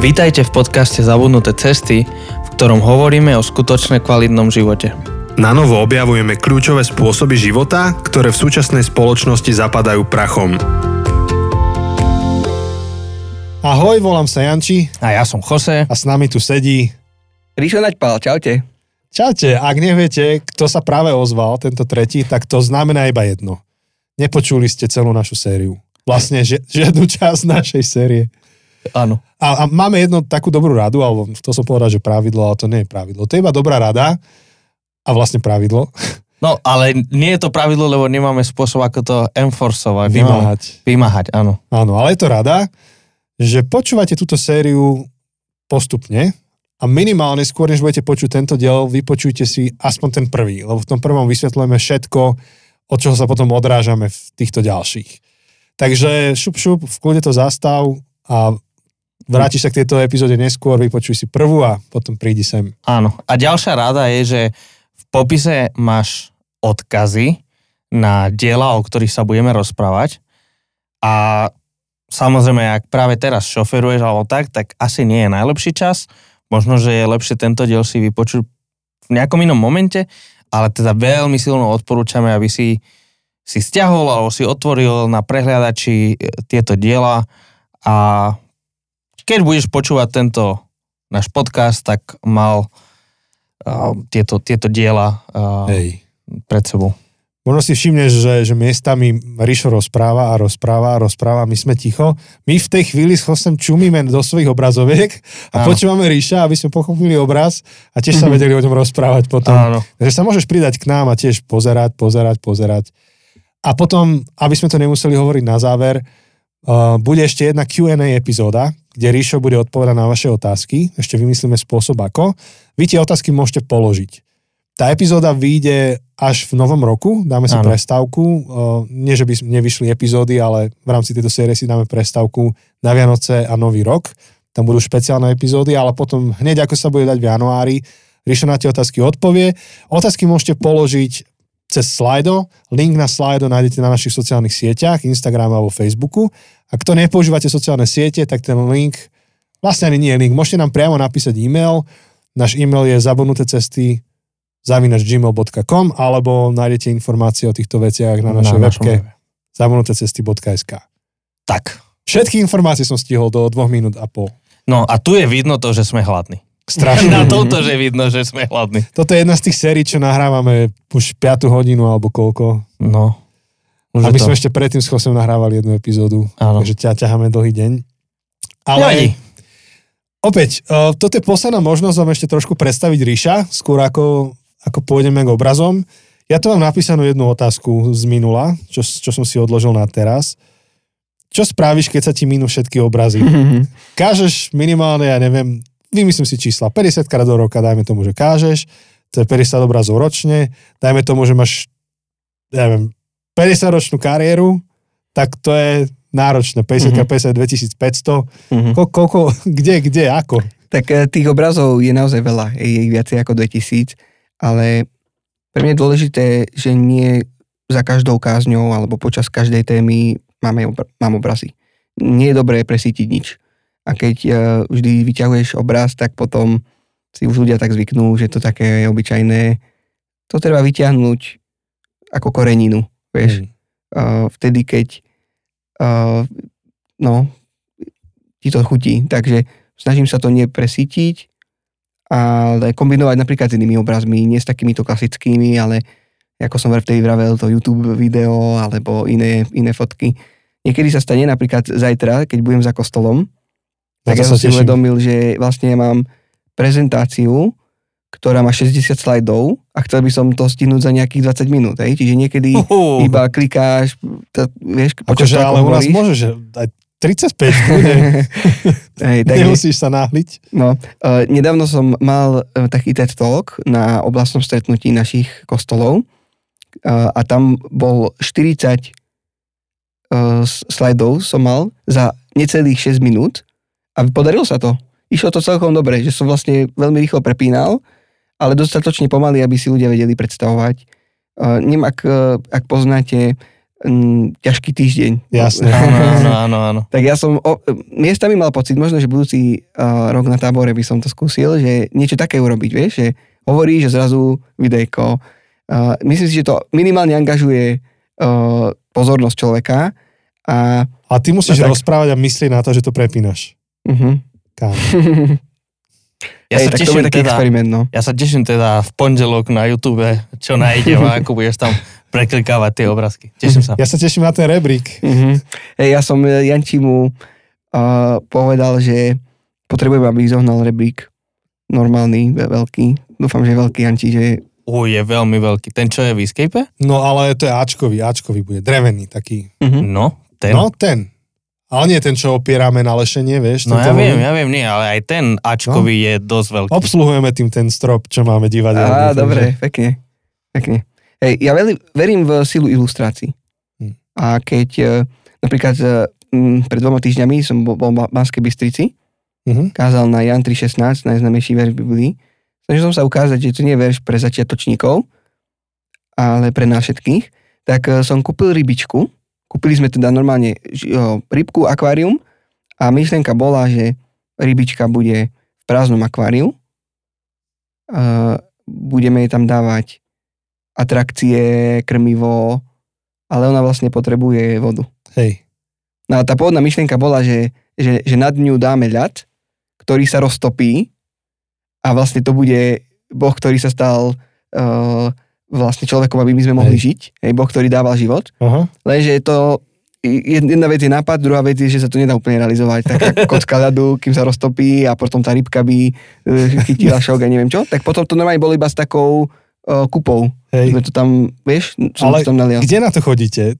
Vítajte v podcaste Zabudnuté cesty, v ktorom hovoríme o skutočne kvalitnom živote. Na novo objavujeme kľúčové spôsoby života, ktoré v súčasnej spoločnosti zapadajú prachom. Ahoj, volám sa Janči A ja som Jose. a s nami tu sedí. Ríšo Naďpal, čaute. Čaute, ak neviete, kto sa práve ozval, tento tretí, tak to znamená iba jedno. Nepočuli ste celú našu sériu. Vlastne ži- žiadnu časť našej série. Áno. A, a máme jednu takú dobrú radu, alebo to som povedal, že pravidlo, ale to nie je pravidlo. To je iba dobrá rada a vlastne pravidlo. No, ale nie je to pravidlo, lebo nemáme spôsob, ako to enforcovať. Vymáhať. Vymáhať, áno. Áno, ale je to rada, že počúvate túto sériu postupne a minimálne skôr, než budete počuť tento diel, vypočujte si aspoň ten prvý, lebo v tom prvom vysvetľujeme všetko, od čoho sa potom odrážame v týchto ďalších. Takže šup, šup, v kľude to zastav a vrátiš sa k tejto epizóde neskôr, vypočuj si prvú a potom prídi sem. Áno. A ďalšia rada je, že v popise máš odkazy na diela, o ktorých sa budeme rozprávať. A samozrejme, ak práve teraz šoferuješ alebo tak, tak asi nie je najlepší čas. Možno, že je lepšie tento diel si vypočuť v nejakom inom momente, ale teda veľmi silno odporúčame, aby si si stiahol alebo si otvoril na prehliadači e, tieto diela a keď budeš počúvať tento náš podcast, tak mal uh, tieto, tieto diela uh, Hej. pred sebou. Možno si všimneš, že, že miestami Rišo rozpráva a rozpráva a rozpráva, my sme ticho. My v tej chvíli s Chosem čumíme do svojich obrazoviek a Áno. počúvame Ríša, aby sme pochopili obraz a tiež sa Mhm. vedeli o ňom rozprávať potom. Áno. Takže sa môžeš pridať k nám a tiež pozerať, pozerať, pozerať. A potom, aby sme to nemuseli hovoriť na záver, uh, bude ešte jedna Q&A epizóda, kde Ríšo bude odpovedať na vaše otázky. Ešte vymyslíme spôsob ako. Vy tie otázky môžete položiť. Tá epizóda vyjde až v novom roku, dáme si Áno. prestávku. Nie, že by nevyšli epizódy, ale v rámci tejto série si dáme prestávku na Vianoce a Nový rok. Tam budú špeciálne epizódy, ale potom hneď ako sa bude dať v januári, Ríšo na tie otázky odpovie. Otázky môžete položiť cez Slido. Link na Slido nájdete na našich sociálnych sieťach, Instagram alebo Facebooku. Ak to nepoužívate sociálne siete, tak ten link, vlastne ani nie je link, môžete nám priamo napísať e-mail. Náš e-mail je zabudnuté cesty zavinač gmail.com alebo nájdete informácie o týchto veciach na našej Na webke zabudnutecesty.sk. Tak. Všetky informácie som stihol do dvoch minút a pol. No a tu je vidno to, že sme hladní. Strašne. Na tomto, že vidno, že sme hladní. Toto je jedna z tých sérií, čo nahrávame už 5 hodinu alebo koľko. No. Už A je my to. sme ešte predtým s Chosem nahrávali jednu epizódu, Áno. takže ťa ťaháme dlhý deň. Nevadí. Ale opäť, uh, toto je posledná možnosť vám ešte trošku predstaviť Ríša, skôr ako, ako pôjdeme k obrazom. Ja tu mám napísanú jednu otázku z minula, čo, čo som si odložil na teraz. Čo spravíš, keď sa ti minú všetky obrazy? Kážeš minimálne, ja neviem, vymyslím si čísla, 50 krát do roka, dajme tomu, že kážeš, to je 50 obrazov ročne, dajme tomu, že máš, ja neviem, 50-ročnú kariéru, tak to je náročné, 50 Mhm. 50 2500, Mhm. Ko, koľko, kde, kde, ako? Tak e, tých obrazov je naozaj veľa, je ich viacej ako 2000, ale pre mňa je dôležité, že nie za každou kázňou alebo počas každej témy máme, obr- mám obrazy. Nie je dobré presítiť nič. A keď uh, vždy vyťahuješ obraz, tak potom si už ľudia tak zvyknú, že to také je obyčajné. To treba vyťahnuť ako koreninu, vieš. Hm. uh, vtedy, keď uh, no, ti to chutí. Takže snažím sa to nepresítiť, ale kombinovať napríklad s inými obrazmi, nie s takýmito klasickými, ale ako som vtedy vravel, to YouTube video alebo iné, iné fotky. Niekedy sa stane napríklad zajtra, keď budem za kostolom, tak to ja som si uvedomil, že vlastne mám prezentáciu, ktorá má 60 slajdov a chcel by som to stihnúť za nejakých 20 minút. Hej? Čiže niekedy Uhú. iba klikáš, to, vieš, Akože, ale u nás hovoríš. môže, že aj 35 kľudne, Hej, takže, nemusíš sa náhliť. no, uh, nedávno som mal uh, taký TED Talk na oblastnom stretnutí našich kostolov uh, a tam bol 40 uh, slajdov som mal za necelých 6 minút a podarilo sa to. Išlo to celkom dobre, že som vlastne veľmi rýchlo prepínal, ale dostatočne pomaly, aby si ľudia vedeli predstavovať. Uh, neviem, ak, uh, ak poznáte mm, ťažký týždeň. Jasné. Áno, áno, áno, áno. Tak ja som o, miestami mal pocit, možno, že budúci uh, rok na tábore by som to skúsil, že niečo také urobiť, vieš, že hovorí, že zrazu videjko. Uh, myslím si, že to minimálne angažuje uh, pozornosť človeka a A ty musíš No tak. rozprávať a myslieť na to, že to prepínaš. uh-huh. Kámo. Ja Hej, sa tak to teším bude taký teda, experiment, no. ja sa teším teda v pondelok na YouTube, čo nájdem a ako budeš tam preklikávať tie obrázky. Teším sa. Ja sa teším na ten rebrík. Uh-huh. Hej, ja som eh, Jančimu uh, povedal, že potrebujem, aby zohnal rebrík normálny, ve- veľký. Dúfam, že veľký Janči, že Uj, je veľmi veľký. Ten, čo je v Escape? No ale to je Ačkový, Ačkový bude, drevený taký. uh-huh. No, ten. No ten. Ale nie ten, čo opierame na lešenie, vieš. No ja viem, ja viem, nie, ale aj ten Ačkový je dosť veľký. Obsluhujeme tým ten strop, čo máme Á, divadelný. dobre, pekne. Pekne. Hej, ja veľmi, verím v silu ilustrácií. Hm. A keď e, napríklad e, pred dvoma týždňami som bol, bol v Banskej Bystrici, Mhm. kázal na Jan 3.16, najznamejší verš v Biblii. Snažil som sa ukázať, že to nie je verš pre začiatočníkov, ale pre nás všetkých. Tak e, som kúpil rybičku. Kúpili sme teda normálne rybku, akvárium a myšlienka bola, že rybička bude v prázdnom akváriu. Budeme jej tam dávať atrakcie, krmivo, ale ona vlastne potrebuje vodu. Hej. No a tá pôvodná myšlienka bola, že, že, že nad ňu dáme ľad, ktorý sa roztopí a vlastne to bude Boh, ktorý sa stal uh, vlastne človekom, aby my sme mohli Hej. žiť. Hej, boh, ktorý dával život. Aha. Lenže je to jed- jedna vec je nápad, druhá vec je, že sa to nedá úplne realizovať. Taká kocka ľadu, kým sa roztopí a potom tá rybka by uh, chytila šok a neviem čo. Tak potom to normálne bolo iba s takou uh, kupou. Hej. Sme to tam, vieš, som Ale to tam nalial. Kde na to chodíte?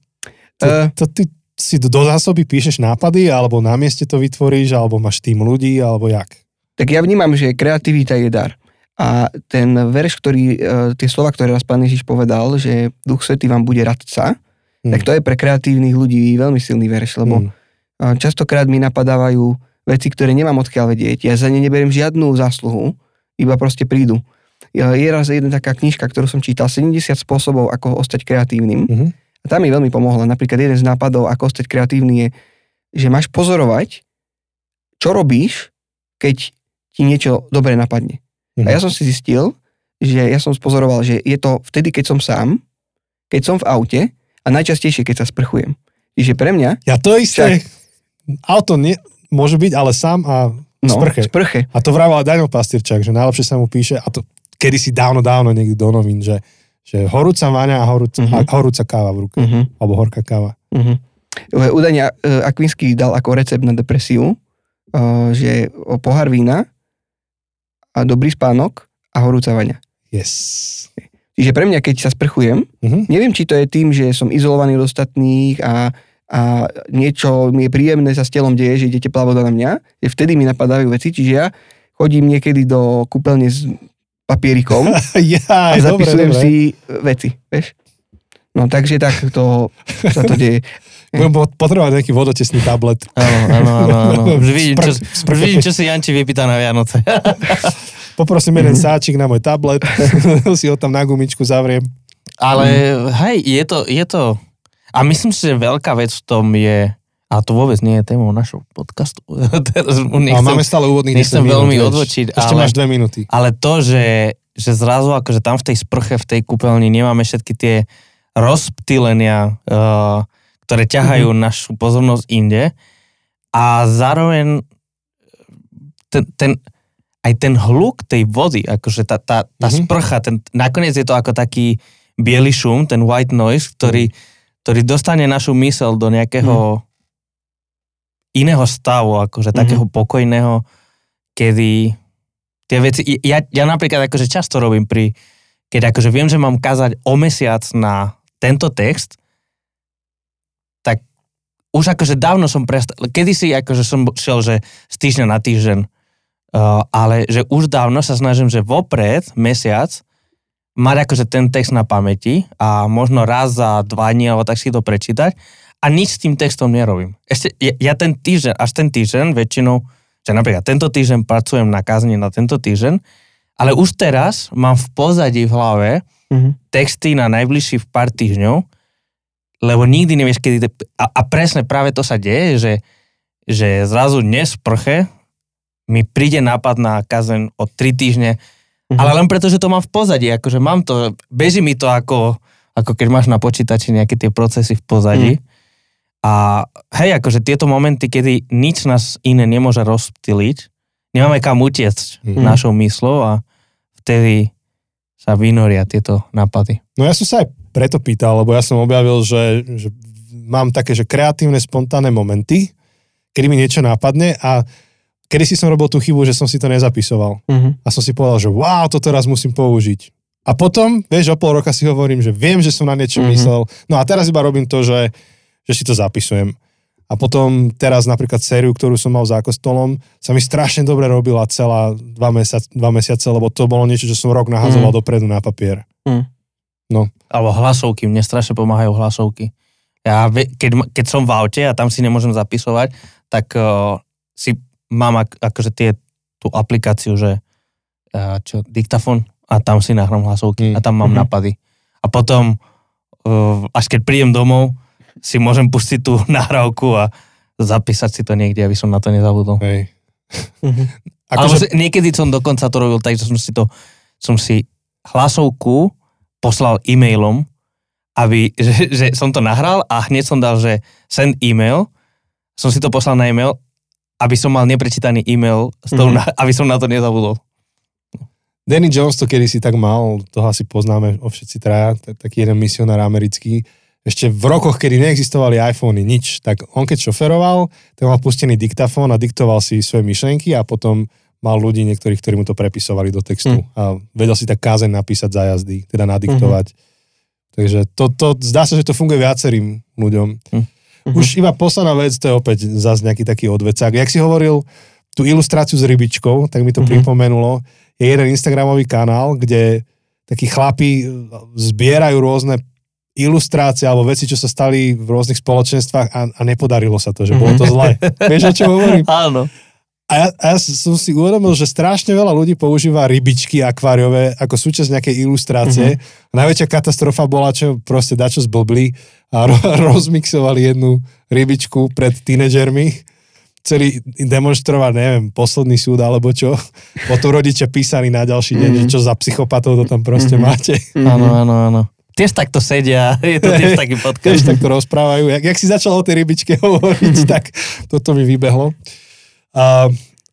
To, Eh. to ty si do zásoby píšeš nápady, alebo na mieste to vytvoríš, alebo máš tým ľudí, alebo jak? Tak ja vnímam, že kreativita je dar. A ten verš, ktorý, e, tie slova, ktoré raz pán Ježiš povedal, že Duch Svetý vám bude radca, Hm. tak to je pre kreatívnych ľudí veľmi silný verš, lebo e, častokrát mi napadávajú veci, ktoré nemám odkiaľ vedieť. Ja za ne neberiem žiadnu zásluhu, iba proste prídu. Ja- Je raz jedna taká knižka, ktorú som čítal, 70 spôsobov, ako ostať kreatívnym. Mhm. A tá mi veľmi pomohla. Napríklad jeden z nápadov, ako ostať kreatívny je, že máš pozorovať, čo robíš, keď ti niečo dobre napadne. Mhm. A ja som si zistil, že ja som spozoroval, že je to vtedy, keď som sám, keď som v aute a najčastejšie, keď sa sprchujem. Čiže pre mňa, Ja to isté. Auto nie, môže byť, ale sám a no, Sprche. sprche. A to vravel aj Daniel Pastierčak, že najlepšie sa mu píše, a to kedysi dávno, dávno niekde do novín, že, že horúca vaňa a horúca, Mhm. a horúca káva v ruke. Uh-huh, Alebo horká káva. uh-huh. Údajne Akvinsky dal ako recept na depresiu, uh, že pohár vína a dobrý spánok a horúca vaňa. Yes. Čiže pre mňa, keď sa sprchujem, Mhm. neviem, či to je tým, že som izolovaný od ostatných a, a niečo mi je príjemné sa s telom deje, že ide teplá voda na mňa, že vtedy mi napadajú veci, čiže ja chodím niekedy do kúpeľne s papierikom a ja, dobre, zapisujem dobre. si veci, vieš. No takže tak to sa to deje. Budem pot- potrebovať nejaký vodotesný tablet. Áno, áno, áno. áno. Už vidím, čo, už vidím, čo si Janči vypýta na Vianoce. Poprosím jeden Mhm. sáčik na môj tablet, si ho tam na gumičku zavriem. Ale hej, je to, je to... A myslím si, že veľká vec v tom je... A to vôbec nie je témou našho podcastu. Teraz nechcem, máme stále úvodných nechcem 10 minút, veľmi vieš. odvočiť, Ešte ale- máš dve minúty. ale to, že, že zrazu akože tam v tej sprche, v tej kúpeľni nemáme všetky tie rozptýlenia, uh, ktoré ťahajú mm-hmm. našu pozornosť inde a zároveň ten, ten, aj ten hluk tej vody, akože tá, tá, tá Mhm. sprcha, ten, nakoniec je to ako taký biely šum, ten white noise, ktorý, ktorý dostane našu mysel do nejakého iného stavu, akože Mhm. takého pokojného, kedy tie veci, ja, ja napríklad akože často robím pri, keď akože viem, že mám kázať o mesiac na tento text, už akože dávno som prestal, kedysi akože som šiel, že z týždňa na týždeň, uh, ale že už dávno sa snažím, že vopred, mesiac, mať akože ten text na pamäti a možno raz za dva dní alebo tak si to prečítať a nič s tým textom nerobím. Ešte, ja, ja ten týždeň, až ten týždeň väčšinou, že napríklad tento týždeň pracujem na kazni na tento týždeň, ale už teraz mám v pozadí v hlave Mhm. texty na najbližších pár týždňov, lebo nikdy nevieš, kedy... te- A, a presne práve to sa deje, že, že zrazu dnes prche mi príde nápad na kazen o tri týždne, Mhm. ale len preto, že to mám v pozadí, akože mám to, beží mi to ako, ako keď máš na počítači nejaké tie procesy v pozadí. A hej, akože tieto momenty, kedy nič nás iné nemôže rozptýliť, nemáme kam utiecť Mhm. našou myslou a vtedy sa vynoria tieto nápady. No ja som sa aj preto pýtal, lebo ja som objavil, že, že mám také, že kreatívne, spontánne momenty, kedy mi niečo nápadne a kedy si som robil tú chybu, že som si to nezapisoval. Mhm. A som si povedal, že wow, to teraz musím použiť. A potom, vieš, o pol roka si hovorím, že viem, že som na niečo mm-hmm. myslel. No a teraz iba robím to, že, že si to zapisujem. A potom teraz napríklad sériu, ktorú som mal za kostolom, sa mi strašne dobre robila celá dva, mesiac, dva mesiace, lebo to bolo niečo, čo som rok nahazoval Mhm. dopredu na papier. Alebo hlasovky, mne strašne pomáhajú hlasovky. Ja, keď, keď som v aute a tam si nemôžem zapisovať, tak uh, si mám ak, akože tie, tú aplikáciu, že uh, čo, diktafon a tam si nahrám hlasovky Mm. a tam mám Mhm. nápady. A potom, uh, až keď prídem domov, si môžem pustiť tú nahrávku a zapísať si to niekde, aby som na to nezabudol. Hej. Mhm. Alebo Akože, si, niekedy som dokonca to robil tak, že som si to, som si hlasovku poslal e-mailom, aby, že, že som to nahral a hneď som dal, že send e-mail, som si to poslal na e-mail, aby som mal neprečítaný e-mail, s tou, Mhm. na, aby som na to nezabudol. Danny Jones to kedy si tak mal, toho asi poznáme o všetci traja, taký jeden misionár americký, ešte v rokoch, kedy neexistovali iPhony, nič, tak on keď šoferoval, tak mal pustený diktafón a diktoval si svoje myšlenky a potom mal ľudí niektorých, ktorí mu to prepisovali do textu Hm. a vedel si tak kázeň napísať za jazdy, teda nadiktovať. Takže to, to, zdá sa, že to funguje viacerým ľuďom. Hm. Mhm. Už iba posledná vec, to je opäť zase nejaký taký odvecák. Jak si hovoril tú ilustráciu s rybičkou, tak mi to Mhm. pripomenulo. Je jeden Instagramový kanál, kde takí chlapi zbierajú rôzne ilustrácie alebo veci, čo sa stali v rôznych spoločenstvách a, a nepodarilo sa to, že bolo to zle. Vieš, o čom hovorím? Áno. A ja, a ja som si uvedomil, že strašne veľa ľudí používa rybičky akváriové ako súčasť nejakej ilustrácie. Mm-hmm. Najväčšia katastrofa bola, čo proste dačo zblbli a ro- rozmixovali jednu rybičku pred tínedžermi. Chceli demonstrovať, neviem, posledný súd alebo čo. Potom rodičia písali na ďalší deň, Mhm. že čo za psychopatov to tam proste Mhm. máte. Áno, áno, áno. Tiež takto sedia, je to tiež taký Tiež podcast. takto rozprávajú. Jak, jak si začal o tej rybičke hovoriť, tak toto mi vybehlo. Uh,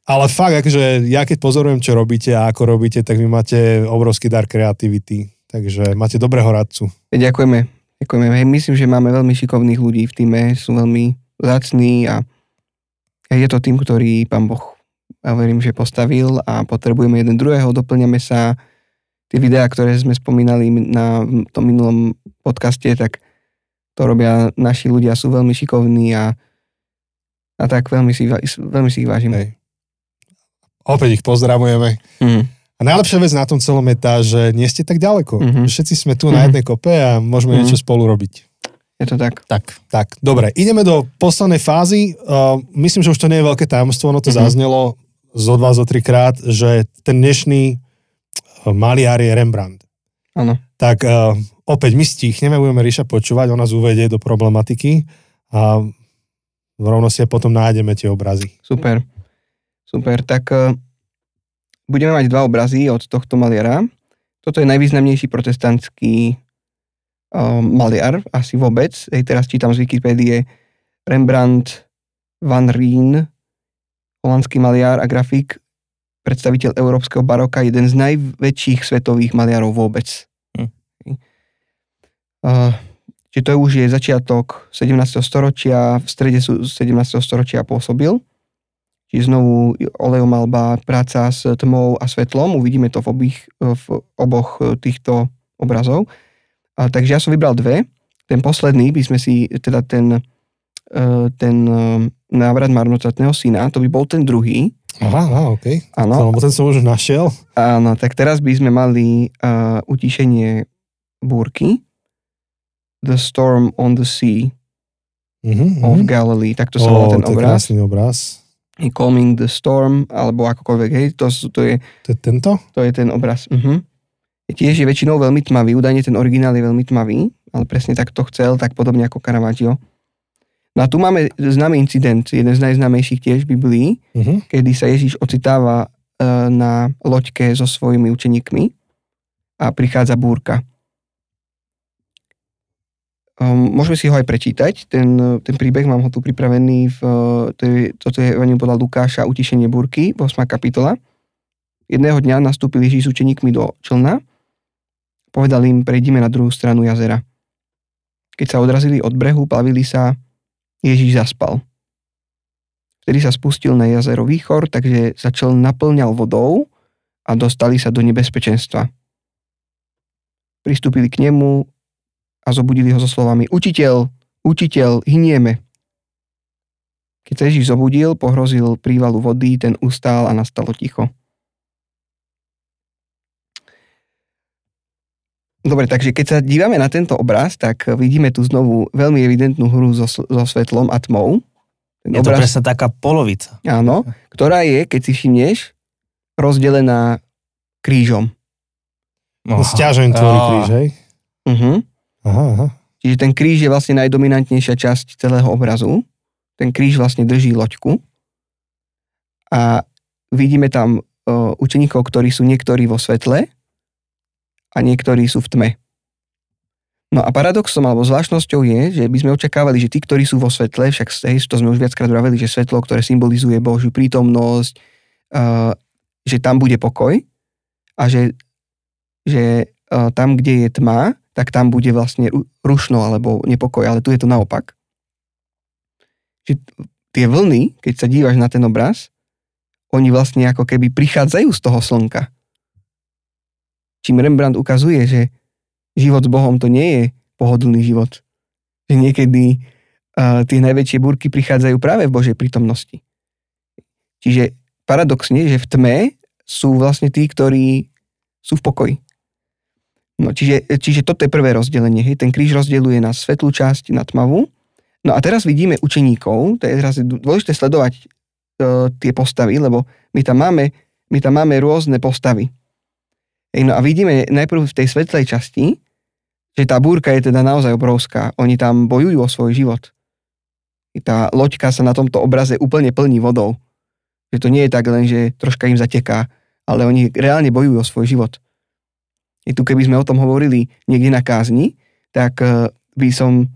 ale fakt, akože ja keď pozorujem, čo robíte a ako robíte, tak vy máte obrovský dar kreativity. Takže máte dobrého radcu. Ďakujeme. Ďakujeme. Hej, myslím, že máme veľmi šikovných ľudí v týme, sú veľmi zacní a a je to tým, ktorý pán Boh, ja verím, že postavil a potrebujeme jeden druhého, doplňame sa. Tie videá, ktoré sme spomínali na tom minulom podcaste, tak to robia naši ľudia, sú veľmi šikovní a, a tak veľmi si, veľmi si ich vážim. Hej. Opäť ich pozdravujeme. Mm. A najlepšia vec na tom celom je tá, že nie ste tak ďaleko. Mhm. Všetci sme tu na Mhm. jednej kope a môžeme Mhm. niečo spolu robiť. Je to tak. Tak. Tak, dobre, ideme do poslednej fázy. Uh, myslím, že už to nie je veľké tajomstvo, ono to Mhm. mm-hmm. zaznelo zo dva, zo trikrát, že ten dnešný uh, maliar je Rembrandt. Áno. Tak uh, opäť my stichneme, budeme Ríša počúvať, ona nás uvedie do problematiky a rovno si potom nájdeme tie obrazy. Super. Super. Tak eh, budeme mať dva obrazy od tohto maliara. Toto je najvýznamnejší protestantský uh, maliar, asi vôbec. Hej, teraz čítam z Wikipédie Rembrandt van Rijn, holandský maliar a grafik, predstaviteľ európskeho baroka, jeden z najväčších svetových maliarov vôbec. Hm. Uh, čiže to už je začiatok 17. storočia, v strede sú 17. storočia pôsobil. Čiže znovu olejomalba, práca s tmou a svetlom, uvidíme to v, obých, v oboch týchto obrazov. A, takže ja som vybral dve. Ten posledný by sme si, teda ten, eh, ten eh, návrat marnotratného syna, to by bol ten druhý. Aha, aha, OK. Áno, No. Lebo ten som už našiel. áno, tak teraz by sme mali uh, utišenie búrky. The Storm on the Sea Mhm, of mhm. Galilee, tak to Ó, sa volá ten to obraz. krásny obraz. Calming the Storm, alebo akokoľvek, hej, to, to, je, To je tento? to je ten obraz. Uh-huh. Tiež je väčšinou veľmi tmavý, údajne ten originál je veľmi tmavý, ale presne tak to chcel, tak podobne ako Caravaggio. No a tu máme známy incident, jeden z najznámejších tiež v Biblii, Uh-huh. kedy sa Ježiš ocitáva e, na loďke so svojimi učeníkmi a prichádza búrka. Um, môžeme si ho aj prečítať, ten, ten príbeh, mám ho tu pripravený, v, to je, toto je Evangelium podľa Lukáša, Utišenie búrky, 8. kapitola. Jedného dňa nastúpil Ježíš s učeníkmi do člna, povedal im, prejdime na druhú stranu jazera. Keď sa odrazili od brehu, plavili sa, Ježíš zaspal. Vtedy sa spustil na jazero Výchor, takže sa čln naplňal vodou a dostali sa do nebezpečenstva. Pristúpili k nemu a zobudili ho so slovami Učiteľ, učiteľ, hynieme. Keď sa Ježíš zobudil, pohrozil prívalu vody, ten ustál a nastalo ticho. Dobre, takže keď sa dívame na tento obraz, tak vidíme tu znovu veľmi evidentnú hru so, so svetlom a tmou. Ten Je to presne taká polovica. Áno, ktorá je, keď si všimneš, rozdelená krížom. No, Stiažujem tvorí kríž, hej? Uh-huh. Aha, aha. Čiže ten kríž je vlastne najdominantnejšia časť celého obrazu. Ten kríž vlastne drží loďku. A vidíme tam uh, učeníkov, ktorí sú niektorí vo svetle a niektorí sú v tme. No a paradoxom alebo zvláštnosťou je, že by sme očakávali, že tí, ktorí sú vo svetle, však hej, to sme už viackrát vraveli, že svetlo, ktoré symbolizuje Božiu prítomnosť, uh, že tam bude pokoj a že, že uh, tam, kde je tma, tak tam bude vlastne ru- rušno alebo nepokoj, ale tu je to naopak. Čiže tie vlny, keď sa dívaš na ten obraz, oni vlastne ako keby prichádzajú z toho slnka. Čím Rembrandt ukazuje, že život s Bohom to nie je pohodlný život. Že niekedy uh, tie najväčšie búrky prichádzajú práve v Božej prítomnosti. Čiže paradoxne, že v tme sú vlastne tí, ktorí sú v pokoji. No, čiže, čiže toto je prvé rozdelenie. Hej. Ten kríž rozdeluje na svetlú časť, na tmavú. No a teraz vidíme učeníkov, to je teraz dôležité sledovať uh, tie postavy, lebo my tam máme, my tam máme rôzne postavy. Hej, no a vidíme najprv v tej svetlej časti, že tá búrka je teda naozaj obrovská. Oni tam bojujú o svoj život. Tá loďka sa na tomto obraze úplne plní vodou. Že to nie je tak len, že troška im zateká, ale oni reálne bojujú o svoj život. I tu keby sme o tom hovorili niekde na kázni, tak eh, by som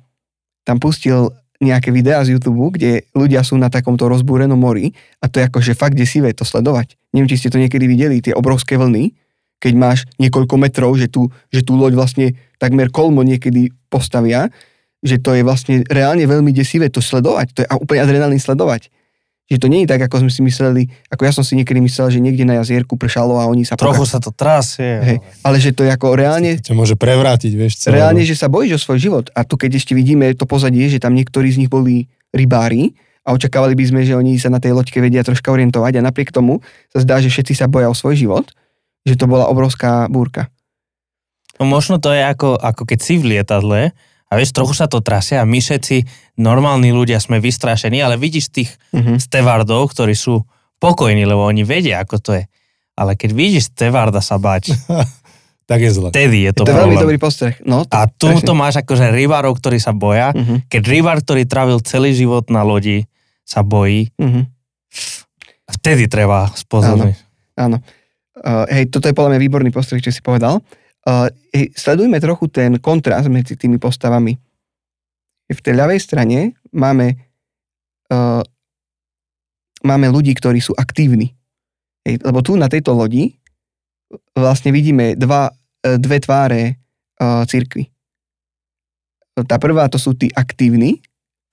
tam pustil nejaké videá z YouTube, kde ľudia sú na takomto rozbúrenom mori a to je akože fakt desivé to sledovať. Neviem, či ste to niekedy videli, tie obrovské vlny, keď máš niekoľko metrov, že tú, že tú loď vlastne takmer kolmo niekedy postavia, že to je vlastne reálne veľmi desivé to sledovať, to je úplne adrenalín sledovať. Že to nie je tak, ako sme si mysleli, ako ja som si niekedy myslel, že niekde na jazierku pršalo a oni sa Trochu pokaz- sa to trasie. Hej, ale že to je ako reálne, Ťa môže prevrátiť, vieš, celé. reálne, že sa bojíš o svoj život. A tu keď ešte vidíme to pozadie, že tam niektorí z nich boli rybári a očakávali by sme, že oni sa na tej loďke vedia troška orientovať a napriek tomu sa zdá, že všetci sa boja o svoj život, že to bola obrovská búrka. No možno to je ako, ako keď si v lietadle a vieš, trochu sa to trasie a my všetci normálni ľudia sme vystrašení, ale vidíš tých Uh-huh. stevardov, ktorí sú pokojní, lebo oni vedia, ako to je. Ale keď vidíš stevarda sa bať, Tak je zle. vtedy je to, To je veľmi problém. dobrý postreh. No, A tu to máš akože rybárov, ktorí sa boja. Uh-huh. Keď rybár, ktorý trávil celý život na lodi, sa bojí, Uh-huh. vtedy treba spozorniť. Áno. Uh, hej, toto je podľa mňa výborný postreh, čo si povedal. Uh, hej, sledujme trochu ten kontrast medzi tými postavami. V tej ľavej strane máme, uh, máme ľudí, ktorí sú aktívni. Hej, lebo tu na tejto lodi vlastne vidíme dva, eh, dve tváre uh, církvy. Tá prvá to sú tí aktívni,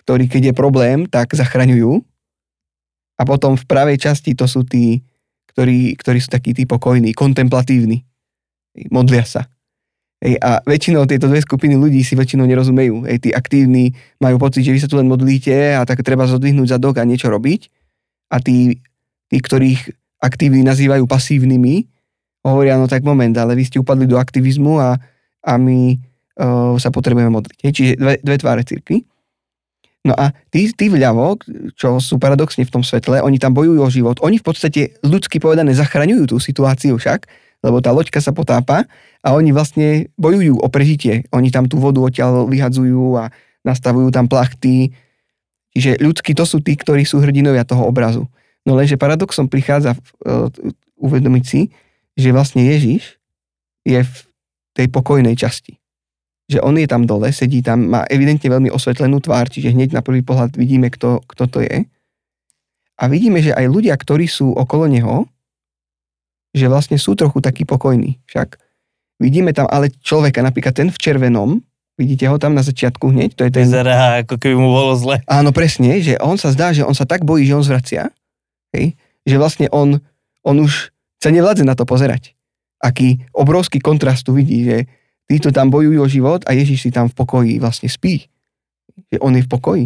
ktorí keď je problém, tak zachraňujú. A potom v pravej časti to sú tí, ktorí, ktorí sú takí tí pokojní, kontemplatívni. Modlia sa. Hej, a väčšinou tieto dve skupiny ľudí si väčšinou nerozumejú. Hej, tí aktívni majú pocit, že vy sa tu len modlíte a tak treba zodvihnúť zadok a niečo robiť. A tí, tí ktorých aktívni nazývajú pasívnymi, hovoria, no tak moment, ale vy ste upadli do aktivizmu a, a my uh, sa potrebujeme modliť. Hej, čiže dve, dve tváre cirkvi. No a tí, tí vľavo, čo sú paradoxne v tom svetle, oni tam bojujú o život. Oni v podstate ľudsky povedané zachraňujú tú situáciu však, lebo tá loďka sa potápa a oni vlastne bojujú o prežitie. Oni tam tú vodu odtiaľ vyhadzujú a nastavujú tam plachty. Čiže ľudskí to sú tí, ktorí sú hrdinovia toho obrazu. No lenže paradoxom prichádza uh, uvedomiť si, že vlastne Ježiš je v tej pokojnej časti. Že on je tam dole, sedí tam, má evidentne veľmi osvetlenú tvár, čiže hneď na prvý pohľad vidíme, kto, kto to je. A vidíme, že aj ľudia, ktorí sú okolo neho, že vlastne sú trochu takí pokojní. Však vidíme tam ale človeka, napríklad ten v červenom, vidíte ho tam na začiatku hneď, to je ten... Vyzerá, ako keby mu bolo zle. Áno, presne, že on sa zdá, že on sa tak bojí, že on zvracia, hej? že vlastne on, on už sa nevládze na to pozerať. Aký obrovský kontrast tu vidí, že títo tam bojujú o život a Ježiš si tam v pokoji vlastne spí. Že on je v pokoji.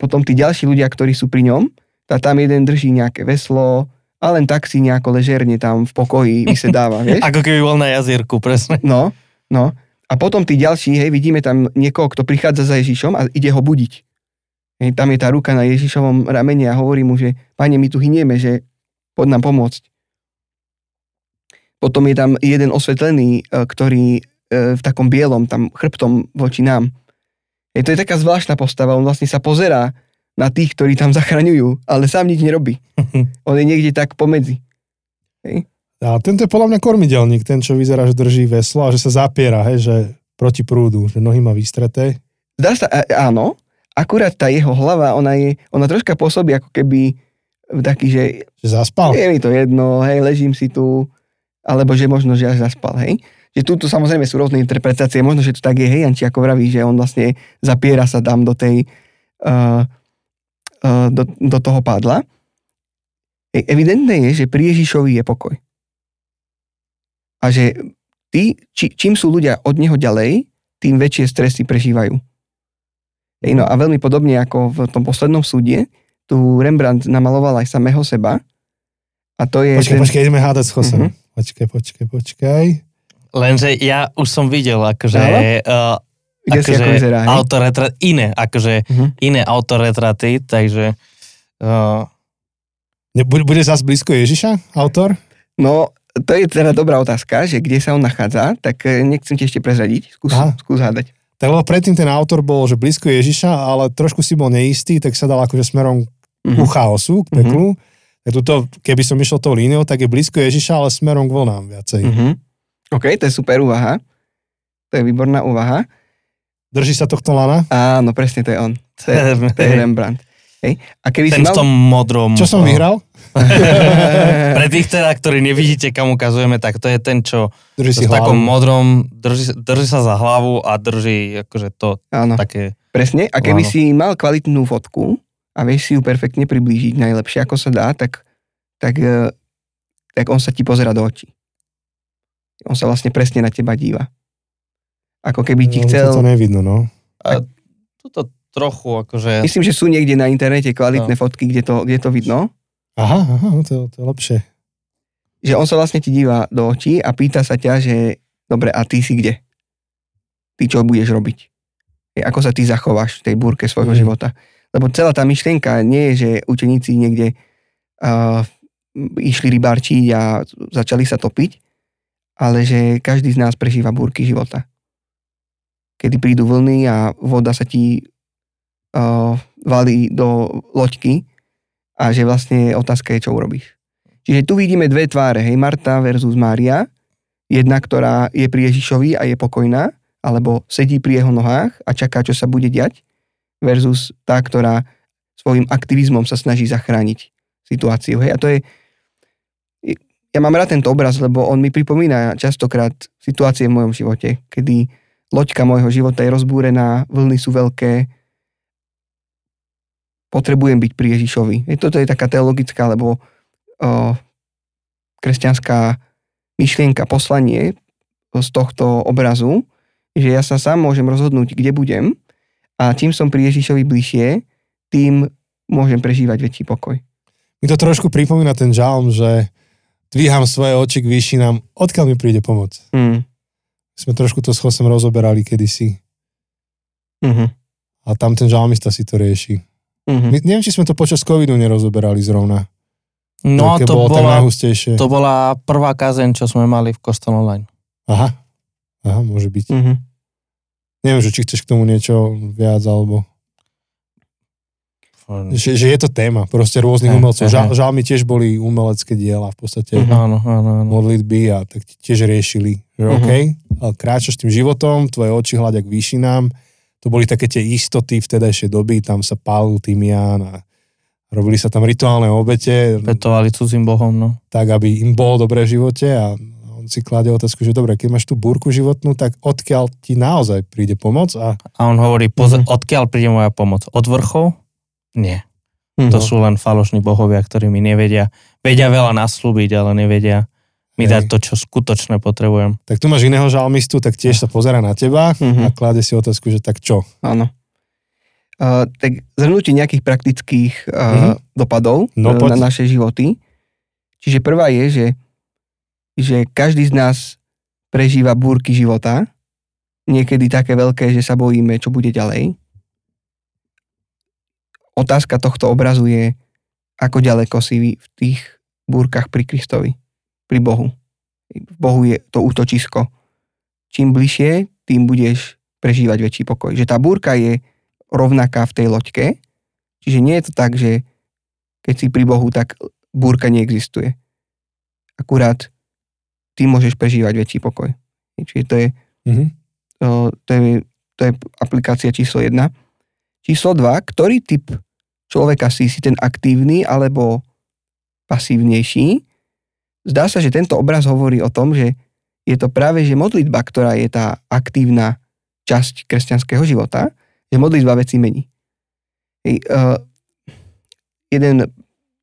Potom tí ďalší ľudia, ktorí sú pri ňom, tá tam jeden drží nejaké veslo, a len tak si nejako ležerne tam v pokoji vysedáva, vieš? Ako keby bol na jazierku, presne. No, no. A potom tí ďalší, hej, vidíme tam niekoho, kto prichádza za Ježišom a ide ho budiť. Hej, tam je tá ruka na Ježišovom ramene a hovorí mu, že pane, my tu hynieme, že poď nám pomôcť. Potom je tam jeden osvetlený, e, ktorý e, v takom bielom, tam chrbtom voči nám. Hej, to je taká zvláštna postava, on vlastne sa pozerá na tých, ktorí tam zachraňujú, ale sám nič nerobí. On je niekde tak pomedzi. Hej. A tento je podľa mňa kormidelník, ten, čo vyzerá, že drží veslo a že sa zapiera, hej, že proti prúdu, že nohy má vystreté. Zdá sa, áno, akurát tá jeho hlava, ona je, ona troška pôsobí ako keby taký, že... Že zaspal? Je mi to jedno, hej, ležím si tu, alebo že možno, že až zaspal, hej. Že tu, tu samozrejme sú rôzne interpretácie, možno, že to tak je, hej, Janči ako vraví, že on vlastne zapiera sa tam do tej, uh, uh, do, do toho pádla. E, evidentné je, že pri Ježišovi je pokoj. A že tí, či, čím sú ľudia od neho ďalej, tým väčšie stresy prežívajú. Ej, no a veľmi podobne ako v tom poslednom súde, tu Rembrandt namaloval aj samého seba. A to je... Počkaj, ten... počkaj, ideme hádať s Chosem. Uh-huh. Počkaj, počkaj, počkaj. Lenže ja už som videl, akože... Uh, Kde akože ako vyzerá, autoretrat, iné, akože uh-huh. iné autoretraty, takže... Uh... Bude zase blízko Ježiša, autor? No, to je teda dobrá otázka, že kde sa on nachádza, tak eh, nechcem ti ešte prezradiť, skús, skús hádať. Tak lebo predtým ten autor bol, že blízko Ježiša, ale trošku si bol neistý, tak sa dal akože smerom mm-hmm. ku chaosu, k peklu. Mm-hmm. Tak tuto, keby som išiel tou líniou, tak je blízko Ježiša, ale smerom k vlnám viacej. Mm-hmm. OK, to je super úvaha. To je výborná úvaha. Drží sa tohto lana? Áno, presne to je on. To je, to je Rembrandt. Hej. A keby Ten si mal... v tom modrom... Čo som vyhral? Pre tých teda, ktorí nevidíte, kam ukazujeme, tak to je ten, čo drží si v takom modrom, drží, drží sa za hlavu a drží akože to Áno. také... Presne, a keby Áno. si mal kvalitnú fotku a vieš si ju perfektne priblížiť najlepšie, ako sa dá, tak, tak, e, tak on sa ti pozera do očí. On sa vlastne presne na teba díva. Ako keby ti no, chcel... To nevidno, no. A toto trochu akože... Myslím, že sú niekde na internete kvalitné no. fotky, kde to, kde to vidno. Aha, aha, no to, to je lepšie. Že on sa vlastne ti díva do očí a pýta sa ťa, že dobre, a ty si kde? Ty čo budeš robiť? Ako sa ty zachováš v tej búrke svojho mm. života? Lebo celá tá myšlienka nie je, že učeníci niekde uh, išli rybarčiť a začali sa topiť, ale že každý z nás prežíva búrky života. Kedy prídu vlny a voda sa ti uh, valí do loďky a že vlastne otázka je, čo urobíš. Čiže tu vidíme dve tváre, hej, Marta versus Mária, jedna, ktorá je pri Ježišovi a je pokojná, alebo sedí pri jeho nohách a čaká, čo sa bude diať, versus tá, ktorá svojim aktivizmom sa snaží zachrániť situáciu. Hej. A to je, ja mám rád tento obraz, lebo on mi pripomína častokrát situácie v mojom živote, kedy loďka môjho života je rozbúrená, vlny sú veľké, potrebujem byť pri Ježišovi. Je, toto je taká teologická alebo o, kresťanská myšlienka, poslanie z tohto obrazu, že ja sa sám môžem rozhodnúť, kde budem a čím som pri Ježišovi bližšie, tým môžem prežívať väčší pokoj. Mi to trošku pripomína ten žalm, že dvíham svoje oči k výšinám, odkiaľ mi príde pomoc. Mm. Sme trošku to s Chosem rozoberali kedysi. Mm-hmm. A tam ten žalmista si to rieši. Mm-hmm. My, neviem, či sme to počas covidu nerozoberali zrovna. No Aké to bolo bola, to bola prvá kazeň, čo sme mali v kostole online. Aha. Aha, môže byť. Mhm. Neviem, že či chceš k tomu niečo viac, alebo... Že, že je to téma, proste rôznych Hej, umelcov. hej, Žal, hej. žalmy tiež boli umelecké diela v podstate. Mhm. Áno, áno, áno. modlitby a tak tiež riešili, že Mhm. OK, kráčaš tým životom, tvoje oči hľadia k výšinám, to boli také tie istoty vtedajšej doby, tam sa pálil tymián a robili sa tam rituálne obete, Petovali cudzím bohom, no. tak aby im bolo dobré v živote a on si kladie otázku, že dobre, keď máš tú búrku životnú, tak odkiaľ ti naozaj príde pomoc a A on hovorí, pozor, Mhm. odkiaľ príde moja pomoc? Od vrchov? Nie. Mhm. To sú len falošní bohovia, ktorí mi nevedia. Vedia veľa naslúbiť, ale nevedia mi Hej. dať to, čo skutočne potrebujem. tak tu máš iného žalmistu, tak tiež sa pozera na teba a Mhm. kladie si otázku, že tak čo? Áno. Uh, tak zhrnutie nejakých praktických uh, Mhm. dopadov No, uh, poď. na naše životy. Čiže prvá je, že, že každý z nás prežíva búrky života. Niekedy také veľké, že sa bojíme, čo bude ďalej. Otázka tohto obrazu je, ako ďaleko si v tých búrkach pri Kristovi, pri Bohu. V Bohu je to útočisko. Čím bližšie, tým budeš prežívať väčší pokoj. Že tá búrka je rovnaká v tej loďke, čiže nie je to tak, že keď si pri Bohu, tak búrka neexistuje. Akurát ty môžeš prežívať väčší pokoj. Čiže to je, Mhm. to, to je, to je aplikácia číslo 1. Číslo 2, ktorý typ človeka si, si ten aktívny alebo pasívnejší? Zdá sa, že tento obraz hovorí o tom, že je to práve že modlitba, ktorá je tá aktívna časť kresťanského života, že modlitba veci mení. Hej, uh, jeden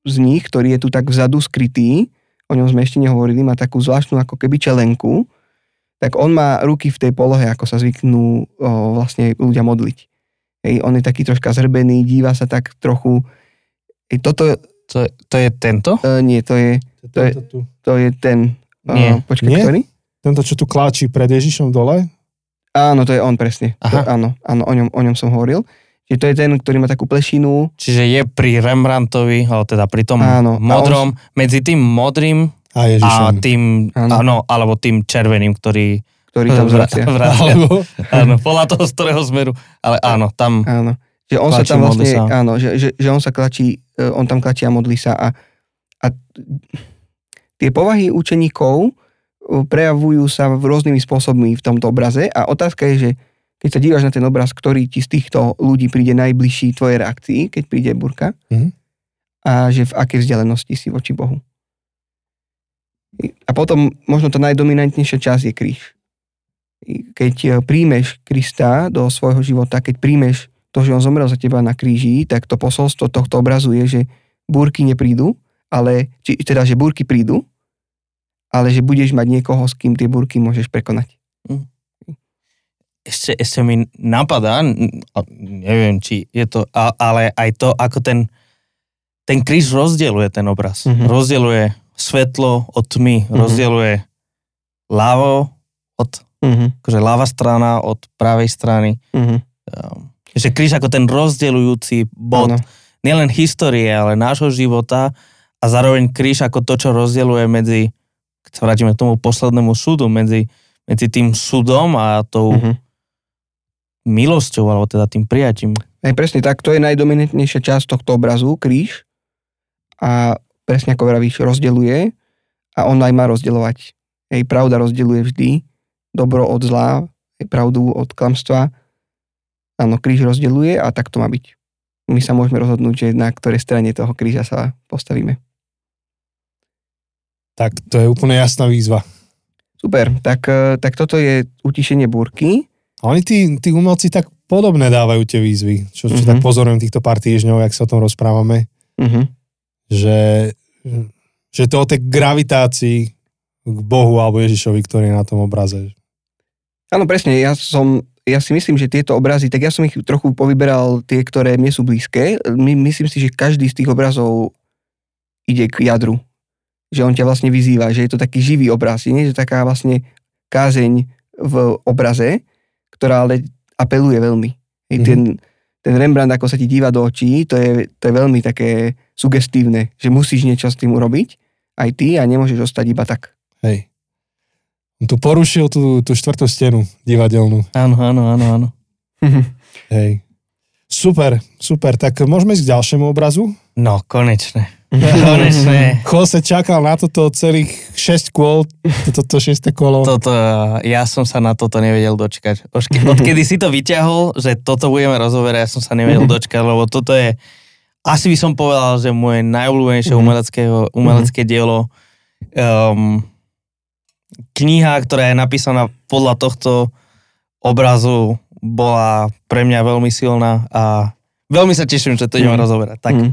z nich, ktorý je tu tak vzadu skrytý, o ňom sme ešte nehovorili, má takú zvláštnu ako keby čelenku, tak on má ruky v tej polohe, ako sa zvyknú o, vlastne ľudia modliť. Hej, on je taký troška zhrbený, díva sa tak trochu. Hej, toto, To, to je tento? uh, nie, to je, To je- tu. to je ten, Nie. Uh, počkaj, Nie? ktorý? Tento, čo tu kláči pred Ježišom dole? Áno, to je on presne. To, Aha. áno, áno, o ňom, o ňom som hovoril. Že to je ten, ktorý má takú plešinu. Čiže je pri Rembrandtovi, alebo teda pri tom Áno, modrom, medzi tým modrým A a tým, Áno. áno, alebo tým červeným, ktorý ktorý tam zvracia. vracia. Alebo, Áno, podľa toho, z ktorého smeru. Ale áno, tam Áno. Že on sa Klačí, tam modlí vlastne, sa. áno, že, že, že on sa klačí, e, on tam klačí a modlí sa a, a tie povahy učeníkov e, prejavujú sa v rôznymi spôsobmi v tomto obraze a otázka je, že keď sa dívaš na ten obraz, ktorý ti z týchto ľudí príde najbližší tvojej reakcii, keď príde burka Mhm. a že v akej vzdialenosti si voči Bohu. A potom možno tá najdominantnejšia časť je kríž. Keď e, príjmeš Krista do svojho života, keď príjmeš to, že on zomrel za teba na kríži, tak to posolstvo tohto obrazu je, že búrky neprídu, ale, či, teda, že búrky prídu, ale že budeš mať niekoho, s kým tie búrky môžeš prekonať. ešte, ešte mi napadá, neviem, či je to, ale aj to, ako ten, ten kríž rozdieluje ten obraz. Mhm. Rozdieluje svetlo od tmy, Mhm. rozdieluje ľavo od, Uh-huh. akože ľava strana od pravej strany. Uh-huh. Že kríž ako ten rozdeľujúci bod Áno. nielen histórie, ale nášho života a zároveň kríž ako to, čo rozdeľuje medzi, keď sa vrátime k tomu poslednému súdu, medzi, medzi tým súdom a tou Uh-huh. milosťou, alebo teda tým prijatím. Aj presne tak, to je najdominantnejšia časť tohto obrazu, kríž. A presne ako vravíš, rozdeluje a on aj má rozdeľovať. Hej, pravda rozdeľuje vždy, dobro od zla, pravdu od klamstva. Áno, kríž rozdeľuje a tak to má byť. My sa môžeme rozhodnúť, že na ktorej strane toho kríža sa postavíme. tak to je úplne jasná výzva. Super, tak, eh, tak toto je utišenie búrky. A oni tí, tí umelci tak podobné dávajú tie výzvy, čo, čo Mhm. tak pozorujem týchto pár týždňov, jak sa o tom rozprávame, Uh-huh. že, že to o tej gravitácii k Bohu alebo Ježišovi, ktorý je na tom obraze. Áno, presne, ja som, ja si myslím, že tieto obrazy, tak ja som ich trochu povyberal tie, ktoré mne sú blízke. My, myslím si, že každý z tých obrazov ide k jadru. Že on ťa vlastne vyzýva, že je to taký živý obraz. Nie je to taká vlastne kázeň v obraze, ktorá ale apeluje veľmi. Hej, Mhm. ten, ten Rembrandt, ako sa ti díva do očí, to je, to je veľmi také sugestívne, že musíš niečo s tým urobiť, aj ty a nemôžeš ostať iba tak. Hej. Tu porušil tú, tú štvrtú stenu divadelnú. Áno, áno, áno, áno. Hej. Super, super. Tak môžeme ísť k ďalšiemu obrazu? No, konečne. konečne. Jose čakal na toto celých 6 kôl, toto to 6. kolo. Toto, ja som sa na toto nevedel dočkať. Odkedy si to vyťahol, že toto budeme rozoberať, ja som sa nevedel dočkať, lebo toto je, asi by som povedal, že moje najobľúbenejšie umelecké, umelecké dielo. Um, kniha, ktorá je napísaná podľa tohto obrazu, bola pre mňa veľmi silná a veľmi sa teším, že to ideme Mhm. rozoberať. Tak, Mhm.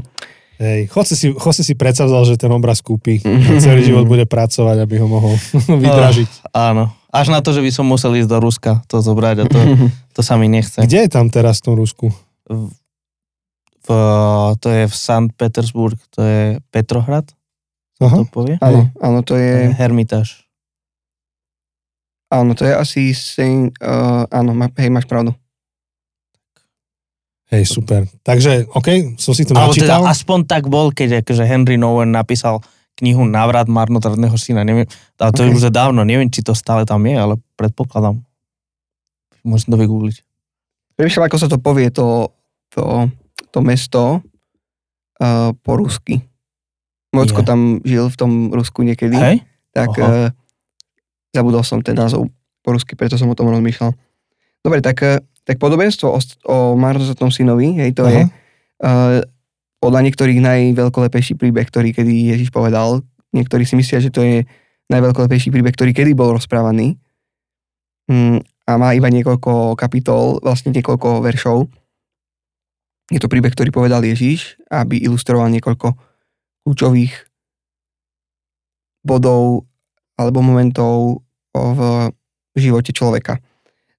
Hej, Jose si, Jose si predsavzal, že ten obraz kúpi a celý život bude pracovať, aby ho mohol vydražiť. áno. Až na to, že by som musel ísť do Ruska to zobrať a to, to sa mi nechce. Kde je tam teraz v tom Rusku? v, v, to je v Sankt Petersburg, to je Petrohrad, Aha. to povie? Áno, áno, to je Hermitáž. Áno, to je asi Saint, uh, áno, ma, hej, máš pravdu. Hej, super. Takže, OK, som si to Alebo teda načítal. aspoň tak bol, keď akože Henry Nowen napísal knihu Návrat marnotratného syna. Neviem, ale to Ok. je už dávno, neviem, či to stále tam je, ale predpokladám. Môžem to vygoogliť. Premýšľam, ako sa to povie, to, to, to mesto uh, po rusky. Mocko Je. tam žil v tom Rusku niekedy. Hej? tak uh. Zabudol som ten názov po rusky, preto som o tom rozmýšľal. Dobre, tak, eh, tak podobenstvo o, o marnotratnom synovi, hej, to Aha. je uh, podľa niektorých najveľkolepejší príbeh, ktorý kedy Ježiš povedal. Niektorí si myslia, že to je najveľkolepejší príbeh, ktorý kedy bol rozprávaný. Mm, a má iba niekoľko kapitol, vlastne niekoľko veršov. Je to príbeh, ktorý povedal Ježiš, aby ilustroval niekoľko kľúčových bodov alebo momentov v živote človeka.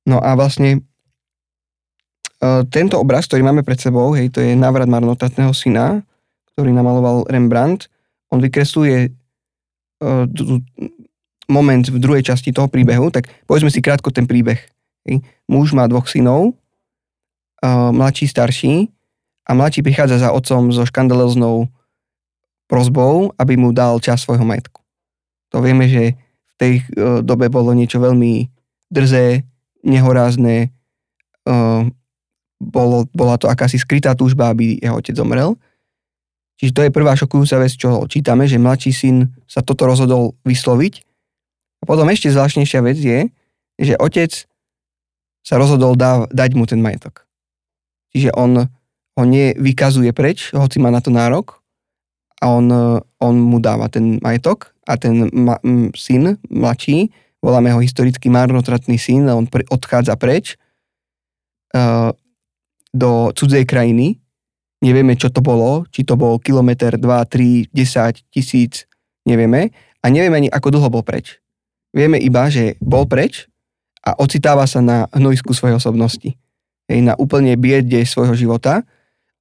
No a vlastne e, tento obraz, ktorý máme pred sebou, hej, to je návrat marnotratného syna, ktorý namaloval Rembrandt. On vykresluje e, moment v druhej časti toho príbehu, tak povedzme si krátko ten príbeh. Hej. Muž má dvoch synov, e, mladší, starší a mladší prichádza za otcom so škandaloznou prozbou, aby mu dal čas svojho majetku. To vieme, že v tej e, dobe bolo niečo veľmi drzé, nehorázne, e, bolo, bola to akási skrytá túžba, aby jeho otec zomrel. Čiže to je prvá šokujúca vec, čo čítame, že mladší syn sa toto rozhodol vysloviť. A potom ešte zvláštnejšia vec je, že otec sa rozhodol dá, dať mu ten majetok. Čiže on ho nevykazuje preč, hoci má na to nárok, a on, e, on mu dáva ten majetok a ten ma, m, syn, mladší, voláme ho historicky marnotratný syn, on pre, odchádza preč uh, do cudzej krajiny. Nevieme, čo to bolo, či to bol kilometr, 2, 3, 10, tisíc, nevieme. A nevieme ani, ako dlho bol preč. Vieme iba, že bol preč a ocitáva sa na hnojsku svojej osobnosti. Hej, na úplne biede svojho života.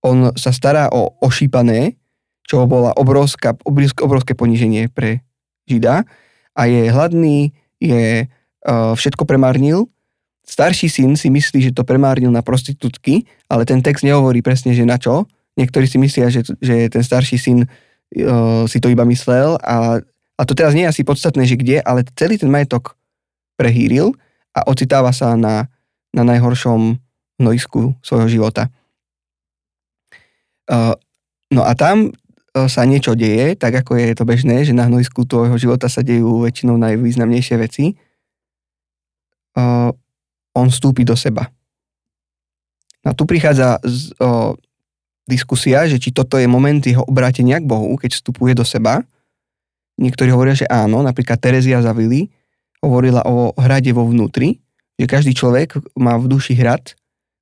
On sa stará o ošípané, čo bola obrovská, obrovské, obrovské poníženie pre Žida a je hladný, je, uh, všetko premárnil. Starší syn si myslí, že to premárnil na prostitútky, ale ten text nehovorí presne, že na čo. Niektorí si myslia, že, že ten starší syn uh, si to iba myslel a, a to teraz nie je asi podstatné, že kde, ale celý ten majetok prehýril a ocitáva sa na, na najhoršom hnojsku svojho života. Uh, no a tam sa niečo deje, tak ako je to bežné, že na hnojsku tvojho života sa dejú väčšinou najvýznamnejšie veci. Uh, on vstúpi do seba. No a tu prichádza z, uh, diskusia, že či toto je moment jeho obrátenia k Bohu, keď vstupuje do seba. Niektorí hovoria, že áno, napríklad Terezia Zavili hovorila o hrade vo vnútri, že každý človek má v duši hrad,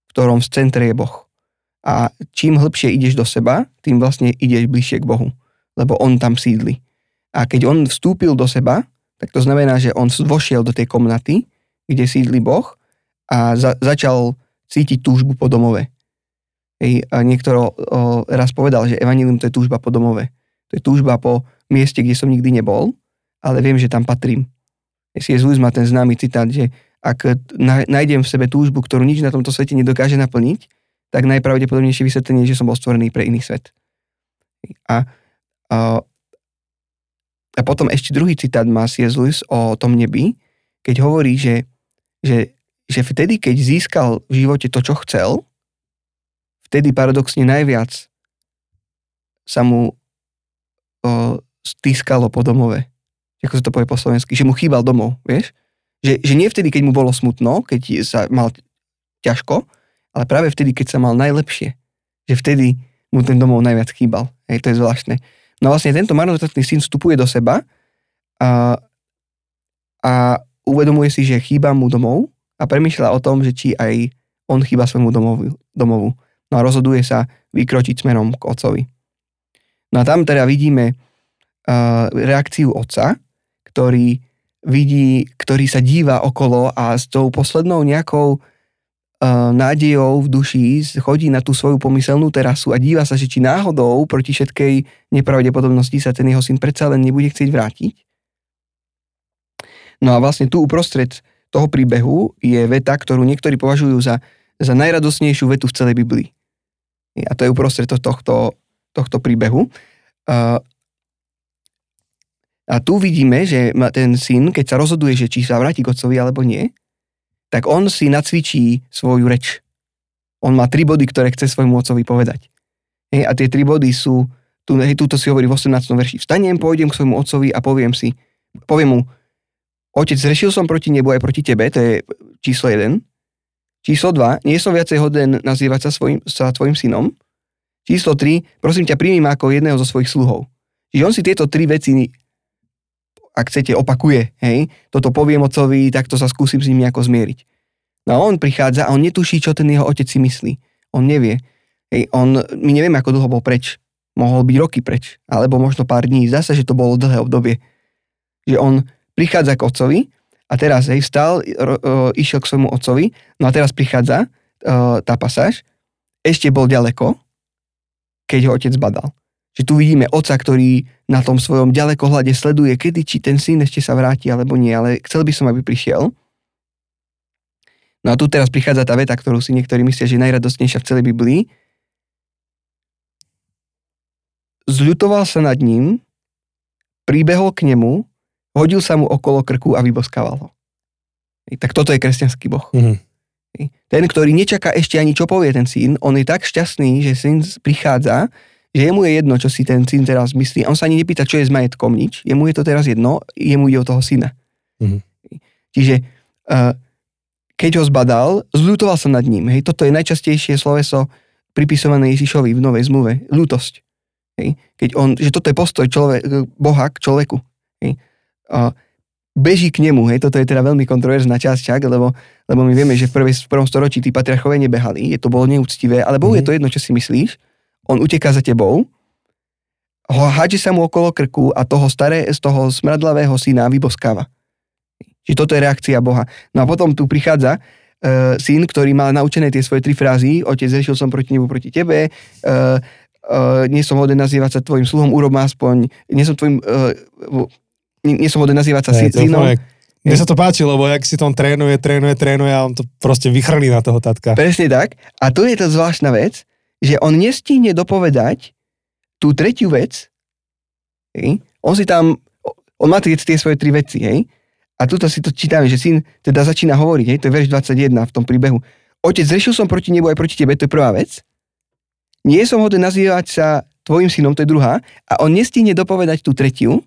v ktorom v centre je Boh. A čím hlbšie ideš do seba, tým vlastne ideš bližšie k Bohu, lebo on tam sídli. A keď on vstúpil do seba, tak to znamená, že on vošiel do tej komnaty, kde sídli Boh a za, začal cítiť túžbu po domove. Hej, a niekto o, raz povedal, že evanilium to je túžba po domove. To je túžba po mieste, kde som nikdy nebol, ale viem, že tam patrím. C.S. Lewis má ten známy citát, že ak nájdem v sebe túžbu, ktorú nič na tomto svete nedokáže naplniť, tak najpravdepodobnejšie vysvetlenie je, že som bol stvorený pre iný svet. A, a, a potom ešte druhý citát má C.S. Lewis o tom nebi, keď hovorí, že, že, že vtedy, keď získal v živote to, čo chcel, vtedy paradoxne najviac sa mu o, stýskalo po domove. Ako sa to povie po slovensky, že mu chýbal domov, vieš? Že, že nie vtedy, keď mu bolo smutno, keď sa mal ťažko, ale práve vtedy, keď sa mal najlepšie. Že vtedy mu ten domov najviac chýbal. Hej, to je zvláštne. No vlastne tento marnotratný syn vstupuje do seba a, a uvedomuje si, že chýba mu domov a premýšľa o tom, že či aj on chýba svojmu domovu. domovu. No a rozhoduje sa vykročiť smerom k otcovi. No a tam teda vidíme uh, reakciu otca, ktorý vidí, ktorý sa díva okolo a s tou poslednou nejakou nádejou v duši chodí na tú svoju pomyselnú terasu a díva sa, že či náhodou proti všetkej nepravdepodobnosti sa ten jeho syn predsa len nebude chcieť vrátiť. No a vlastne tu uprostred toho príbehu je veta, ktorú niektorí považujú za, za najradosnejšiu vetu v celej Biblii. A to je uprostred tohto, tohto príbehu. Uh, a tu vidíme, že ten syn, keď sa rozhoduje, že či sa vráti k otcovi alebo nie, tak on si nacvičí svoju reč. On má tri body, ktoré chce svojmu otcovi povedať. Hej, a tie tri body sú, tu, hej, túto si hovorí v 18. verši, vstanem, pôjdem k svojmu otcovi a poviem si, poviem mu, otec, zrešil som proti nebu aj proti tebe, to je číslo 1. Číslo 2, nie som viacej hoden nazývať sa, svojim, sa tvojim synom. Číslo 3, prosím ťa, príjmi ma ako jedného zo svojich sluhov. Čiže on si tieto tri veci ak chcete, opakuje, hej, toto poviem tak to sa skúsim s ním nejako zmieriť. No a on prichádza a on netuší, čo ten jeho otec si myslí. On nevie. Hej, on, my nevieme, ako dlho bol preč. Mohol byť roky preč, alebo možno pár dní. Zdá sa, že to bolo dlhé obdobie. Že on prichádza k otcovi a teraz, hej, vstal, ro, ro, išiel k svojmu otcovi, no a teraz prichádza uh, tá pasáž, ešte bol ďaleko, keď ho otec badal. Že tu vidíme oca, ktorý na tom svojom ďalekohľade sleduje, kedy či ten syn ešte sa vráti alebo nie, ale chcel by som, aby prišiel. No a tu teraz prichádza tá veta, ktorú si niektorí myslia, že je najradostnejšia v celej Biblii. Zľutoval sa nad ním, príbehol k nemu, hodil sa mu okolo krku a vyboskával ho. Tak toto je kresťanský boh. Mm-hmm. Ten, ktorý nečaká ešte ani čo povie ten syn, on je tak šťastný, že syn prichádza že jemu je jedno, čo si ten syn teraz myslí. On sa ani nepýta, čo je s majetkom, nič. Jemu je to teraz jedno, jemu ide o toho syna. Mm-hmm. Čiže uh, keď ho zbadal, zľutoval sa nad ním. Hej, toto je najčastejšie sloveso pripisované Ježišovi v Novej zmluve. Ľútosť. Hej, keď on, že toto je postoj človek, Boha k človeku. Hej. Uh, beží k nemu, hej, toto je teda veľmi kontroverzná časť, čak, lebo, lebo my vieme, že v, prvej, v prvom storočí tí patriarchové nebehali, je to bolo neúctivé, ale Bohu mm-hmm. je to jedno, čo si myslíš, on uteká za tebou, ho hádže sa mu okolo krku a toho staré, z toho smradlavého syna vyboskáva. Čiže toto je reakcia Boha. No a potom tu prichádza uh, syn, ktorý má naučené tie svoje tri frázy, otec, zrešil som proti nebu, proti tebe, uh, uh, nie som hoden nazývať sa tvojim sluhom, urob aspoň, nie som tvojim, uh, nie, nie som hoden nazývať sa hey, synom. Mne sa to páči, lebo jak si to on trénuje, trénuje, trénuje a on to proste vychrlí na toho tatka. Presne tak. A tu je to zvláštna vec, že on nestihne dopovedať tú tretiu vec, hej? on si tam, on má tie, tie svoje tri veci, hej? A tuto si to čítame, že syn teda začína hovoriť, hej? to je verš 21 v tom príbehu. Otec, zrešil som proti nebu aj proti tebe, to je prvá vec. Nie som hoden nazývať sa tvojim synom, to je druhá. A on nestihne dopovedať tú tretiu.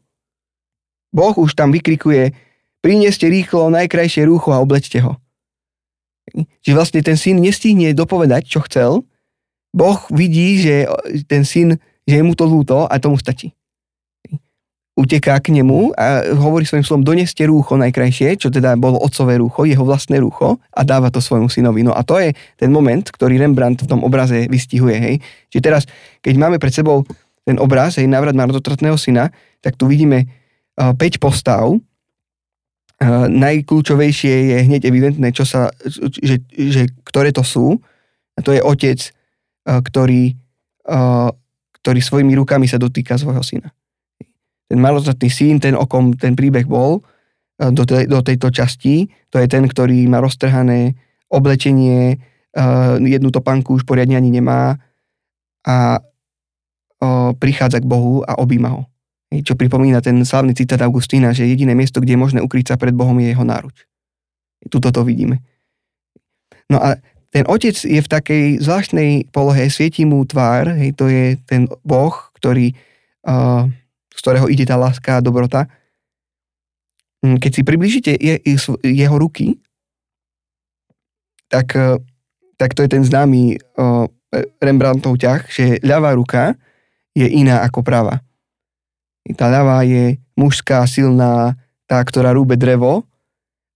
Boh už tam vykrikuje, prinieste rýchlo najkrajšie rúcho a oblečte ho. Čiže vlastne ten syn nestihne dopovedať, čo chcel, Boh vidí, že ten syn, že je mu to ľúto a tomu stačí. Uteká k nemu a hovorí svojim slovom, doneste rúcho najkrajšie, čo teda bolo otcové rúcho, jeho vlastné rúcho a dáva to svojmu synovi. No a to je ten moment, ktorý Rembrandt v tom obraze vystihuje. Hej. Čiže teraz, keď máme pred sebou ten obraz, hej, návrat marnotratného syna, tak tu vidíme uh, 5 postav, Uh, najkľúčovejšie je hneď evidentné, čo sa, že, že, ktoré to sú. A to je otec, Eh, ktorý, eh, ktorý svojimi rukami sa dotýka svojho syna. Ten malozatný syn, ten okom ten príbeh bol eh, do, te, do tejto časti, to je ten, ktorý má roztrhané oblečenie, jednu topánku už poriadne ani nemá a prichádza k Bohu a objíma ho. Čo pripomína ten slavný citát Augustína, že jediné miesto, kde je možné ukryť sa pred Bohom, je jeho náruč. Tuto to vidíme. No a ten otec je v takej zvláštnej polohe, svieti mu tvár, hej, to je ten Boh, ktorý, uh, z ktorého ide tá láska a dobrota. Hm, keď si približíte je, jeho ruky, tak, uh, tak to je ten známy uh, Rembrandtov ťah, že ľavá ruka je iná ako práva. Tá ľavá je mužská, silná, tá, ktorá rúbe drevo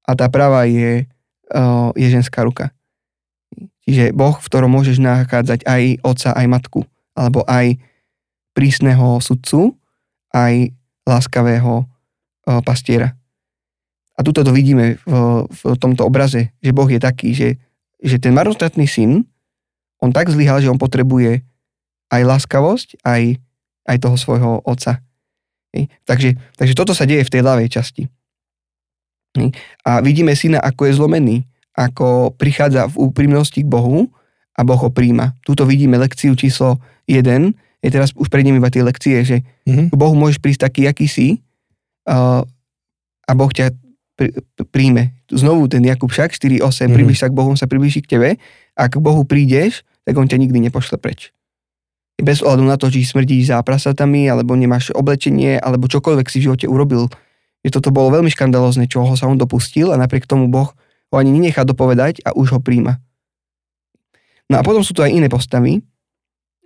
a tá pravá je, uh, je ženská ruka. Čiže Boh, v ktorom môžeš nachádzať aj otca, aj matku, alebo aj prísneho sudcu, aj láskavého pastiera. A tuto to vidíme v, v tomto obraze, že Boh je taký, že, že ten marnotratný syn, on tak zlyhal, že on potrebuje aj láskavosť, aj, aj toho svojho otca. Takže, takže toto sa deje v tej ľavej časti. A vidíme syna, ako je zlomený, ako prichádza v úprimnosti k Bohu a Boh ho príjma. Tuto vidíme lekciu číslo 1. Je teraz už prejdem iba tie lekcie, že mm-hmm. k Bohu môžeš prísť taký, aký si uh, a Boh ťa príjme. Znovu ten Jakub však 4.8, mm-hmm. približ sa k Bohu, sa približí k tebe a k Bohu prídeš, tak on ťa nikdy nepošle preč bez ohľadu na to, či smrdíš za prasatami, alebo nemáš oblečenie, alebo čokoľvek si v živote urobil. Je toto bolo veľmi škandalózne, čo ho sa on dopustil a napriek tomu Boh ho ani nenechá dopovedať a už ho príjma. No a potom sú tu aj iné postavy.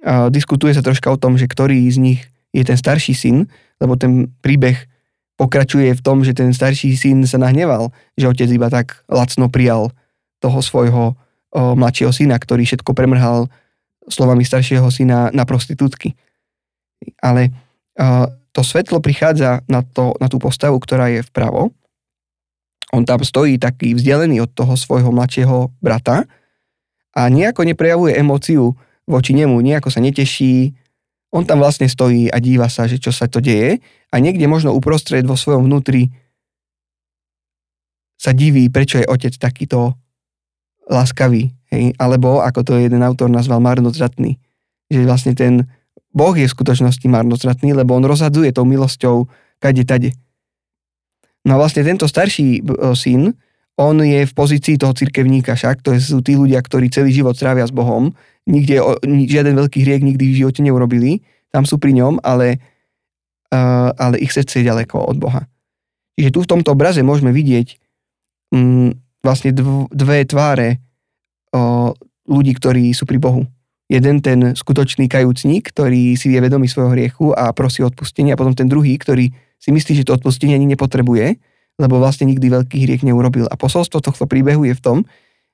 A diskutuje sa troška o tom, že ktorý z nich je ten starší syn, lebo ten príbeh pokračuje v tom, že ten starší syn sa nahneval, že otec iba tak lacno prijal toho svojho o, mladšieho syna, ktorý všetko premrhal slovami staršieho syna na prostitútky. Ale uh, to svetlo prichádza na, to, na tú postavu, ktorá je vpravo. On tam stojí taký vzdialený od toho svojho mladšieho brata a nejako neprejavuje emóciu voči nemu, nejako sa neteší. On tam vlastne stojí a díva sa, že čo sa to deje a niekde možno uprostred vo svojom vnútri sa diví, prečo je otec takýto láskavý, hej, alebo ako to jeden autor nazval marnotratný, že vlastne ten Boh je v skutočnosti marnotratný, lebo on rozhadzuje tou milosťou kade tade. No a vlastne tento starší syn, on je v pozícii toho cirkevníka však, to sú tí ľudia, ktorí celý život trávia s Bohom, nikde žiaden veľký hriek nikdy v živote neurobili, tam sú pri ňom, ale, uh, ale ich srdce je ďaleko od Boha. Čiže tu v tomto obraze môžeme vidieť um, vlastne dv, dve tváre o, ľudí, ktorí sú pri Bohu. Jeden ten skutočný kajúcník, ktorý si je vedomý svojho hriechu a prosí odpustenie a potom ten druhý, ktorý si myslí, že to odpustenie ani nepotrebuje, lebo vlastne nikdy veľký hriech neurobil. A posolstvo tohto príbehu je v tom,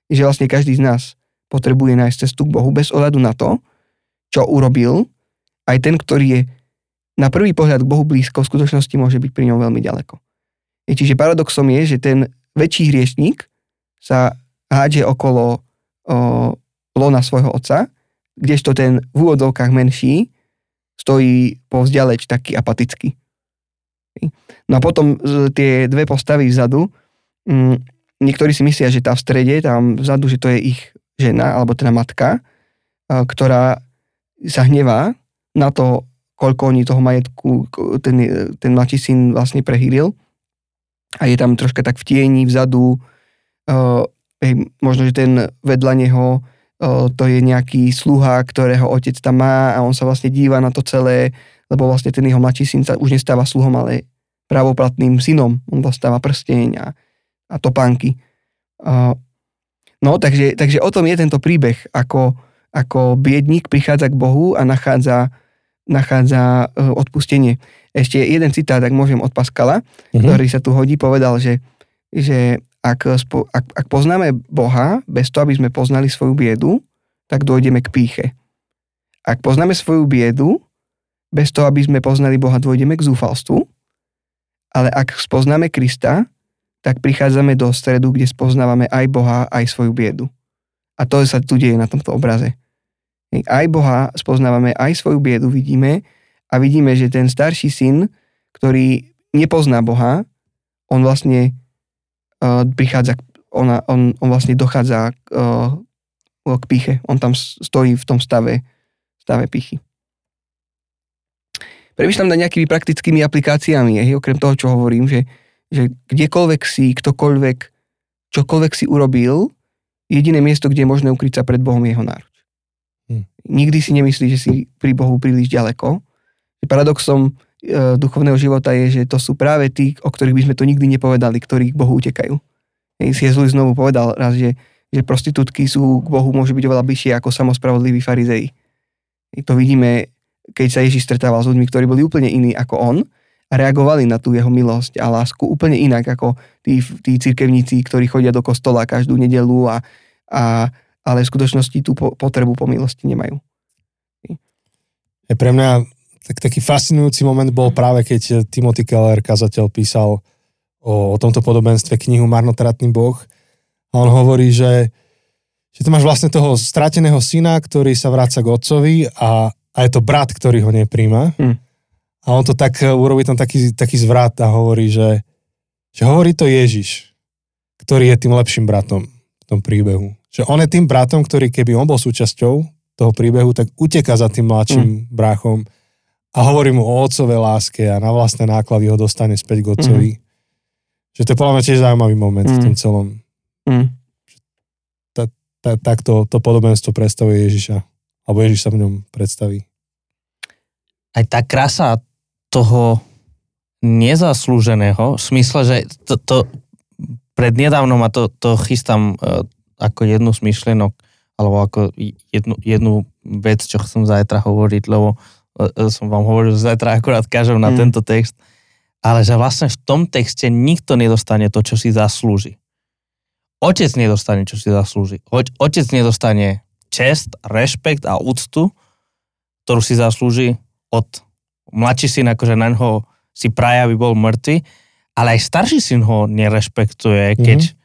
že vlastne každý z nás potrebuje nájsť cestu k Bohu bez ohľadu na to, čo urobil, aj ten, ktorý je na prvý pohľad k Bohu blízko, v skutočnosti môže byť pri ňom veľmi ďaleko. Čiže paradoxom je, že ten väčší hriešník sa hádže okolo o, lona svojho otca, kdežto ten v úvodovkách menší stojí povzdialeč taký apatický. No a potom tie dve postavy vzadu, mm, niektorí si myslia, že tá v strede, tam vzadu, že to je ich žena, alebo teda matka, a, ktorá sa hnevá na to, koľko oni toho majetku, ten, ten mladší syn vlastne prehýril. A je tam troška tak v tieni vzadu, hej, možno, že ten vedľa neho to je nejaký sluha, ktorého otec tam má a on sa vlastne díva na to celé, lebo vlastne ten jeho mladší syn sa už nestáva sluhom, ale pravoplatným synom. On dostáva prsteň a, a topánky. no, takže, takže o tom je tento príbeh, ako, ako biedník prichádza k Bohu a nachádza, nachádza e, odpustenie. Ešte jeden citát, ak môžem, od Paskala, mm-hmm. ktorý sa tu hodí, povedal, že, že ak, ak, ak poznáme Boha bez toho, aby sme poznali svoju biedu, tak dojdeme k píche. Ak poznáme svoju biedu, bez toho, aby sme poznali Boha, dôjdeme k zúfalstvu, ale ak spoznáme Krista, tak prichádzame do stredu, kde spoznávame aj Boha, aj svoju biedu. A to sa tu deje na tomto obraze. Aj Boha spoznávame, aj svoju biedu vidíme a vidíme, že ten starší syn, ktorý nepozná Boha, on vlastne uh, prichádza, ona, on, on vlastne dochádza uh, k píche. On tam stojí v tom stave, stave pichy. Premyšľam nad nejakými praktickými aplikáciami, hej, okrem toho, čo hovorím, že, že kdekoľvek si, ktokoľvek, čokoľvek si urobil, jediné miesto, kde je možné ukryť sa pred Bohom je jeho náruč. Hm. Nikdy si nemyslí, že si pri Bohu príliš ďaleko. Paradoxom e, duchovného života je, že to sú práve tí, o ktorých by sme to nikdy nepovedali, ktorí k Bohu utekajú. Jezus znovu povedal raz, že, že prostitútky sú k Bohu môžu byť oveľa bližšie ako samospravodliví farizei. I to vidíme, keď sa Ježiš stretával s ľuďmi, ktorí boli úplne iní ako on a reagovali na tú jeho milosť a lásku úplne inak ako tí, tí cirkevníci, ktorí chodia do kostola každú nedelu a, a ale v skutočnosti tú po, potrebu po milosti nemajú. Pre mňa tak, taký fascinujúci moment bol práve, keď Timothy Keller, kazateľ, písal o, o tomto podobenstve knihu Marnotratný boh. A on hovorí, že, že tu máš vlastne toho strateného syna, ktorý sa vráca k otcovi a, a je to brat, ktorý ho nepríjma. Hm. A on to tak urobí tam taký, taký zvrat a hovorí, že, že hovorí to Ježiš, ktorý je tým lepším bratom v tom príbehu. Že on je tým bratom, ktorý keby on bol súčasťou toho príbehu, tak uteká za tým mladším mm. bráchom a hovorí mu o otcovej láske a na vlastné náklady ho dostane späť k otcovi. Mm. Že to je podľa mňa tiež zaujímavý moment mm. v tom celom. Mm. Ta, ta, takto to podobenstvo predstavuje Ježiša. Alebo Ježiš sa v ňom predstaví. Aj tá krása toho nezaslúženého, v smysle, že to, to prednedávnom, a to, to chystám uh, ako jednu z myšlienok, alebo ako jednu, jednu vec, čo chcem zajtra hovoriť, lebo e, e, som vám hovoril, že zajtra akorát kážem na mm. tento text, ale že vlastne v tom texte nikto nedostane to, čo si zaslúži. Otec nedostane, čo si zaslúži. Otec nedostane čest, rešpekt a úctu, ktorú si zaslúži od mladší syn, akože na ňo si praje, aby bol mŕtvy, ale aj starší syn ho nerešpektuje, keď mm-hmm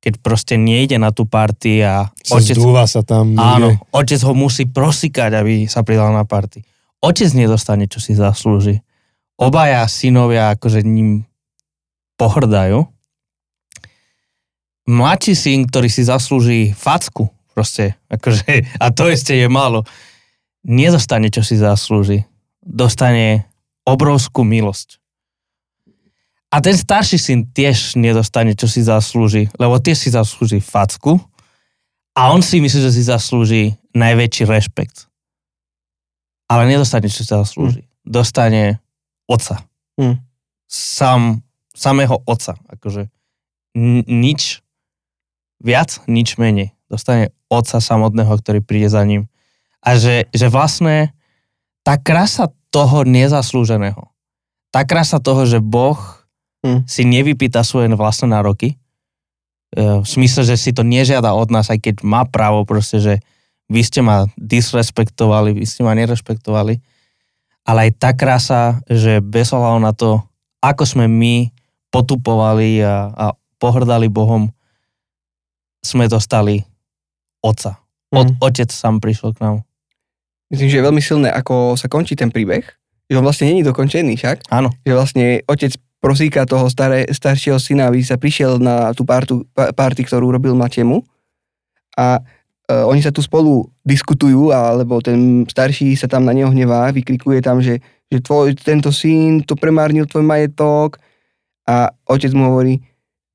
keď proste nejde na tú party a otec... Zdúva sa tam. Áno, otec ho musí prosikať, aby sa pridal na party. Otec nedostane, čo si zaslúži. Obaja synovia akože ním pohrdajú. Mladší syn, ktorý si zaslúži facku, proste, akože, a to ešte je málo, nedostane, čo si zaslúži. Dostane obrovskú milosť. A ten starší syn tiež nedostane, čo si zaslúži, lebo tiež si zaslúži facku a on si myslí, že si zaslúži najväčší rešpekt. Ale nedostane, čo si zaslúži. Mm. Dostane oca. Mm. Sam, samého oca. Akože nič viac, nič menej. Dostane oca samotného, ktorý príde za ním. A že, že vlastne tá krása toho nezaslúženého, tá krása toho, že Boh mm. si nevypýta svoje vlastné nároky. E, v smysle, že si to nežiada od nás, aj keď má právo proste, že vy ste ma disrespektovali, vy ste ma nerešpektovali. Ale aj tá krása, že bez na to, ako sme my potupovali a, a pohrdali Bohom, sme dostali Otca. Od, mm. Otec sám prišiel k nám. Myslím, že je veľmi silné, ako sa končí ten príbeh, že on vlastne není dokončený však. Áno. Že vlastne otec prosíka toho staré, staršieho syna, aby sa prišiel na tú partu, party, ktorú robil mladšiemu. A e, oni sa tu spolu diskutujú, alebo ten starší sa tam na neho hnevá, vykrikuje tam, že, že tvoj, tento syn to premárnil tvoj majetok a otec mu hovorí,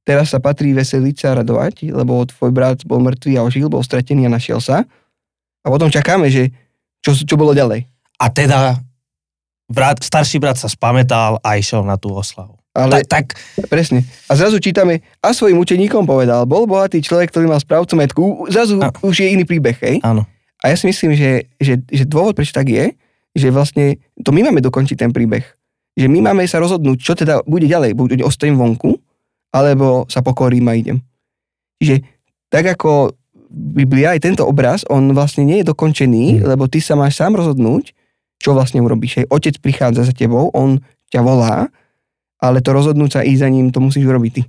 teraz sa patrí veseliť sa, radovať, lebo tvoj brat bol mŕtvý a ožil, bol stratený a našiel sa. A potom čakáme, že čo, čo bolo ďalej. A teda brat, starší brat sa spametal a išiel na tú oslavu. Ale, tak, tak, presne. A zrazu čítame, a svojim učeníkom povedal, bol bohatý človek, ktorý mal správcu metku. Zrazu a, už je iný príbeh, hej? Áno. A ja si myslím, že, že, že dôvod, prečo tak je, že vlastne to my máme dokončiť ten príbeh. Že my máme sa rozhodnúť, čo teda bude ďalej. Buď ostajem vonku, alebo sa pokorím a idem. Čiže tak ako Biblia, aj tento obraz, on vlastne nie je dokončený, hmm. lebo ty sa máš sám rozhodnúť, čo vlastne urobíš. Hej, otec prichádza za tebou, on ťa volá, ale to rozhodnúť sa ísť za ním, to musíš urobiť ty.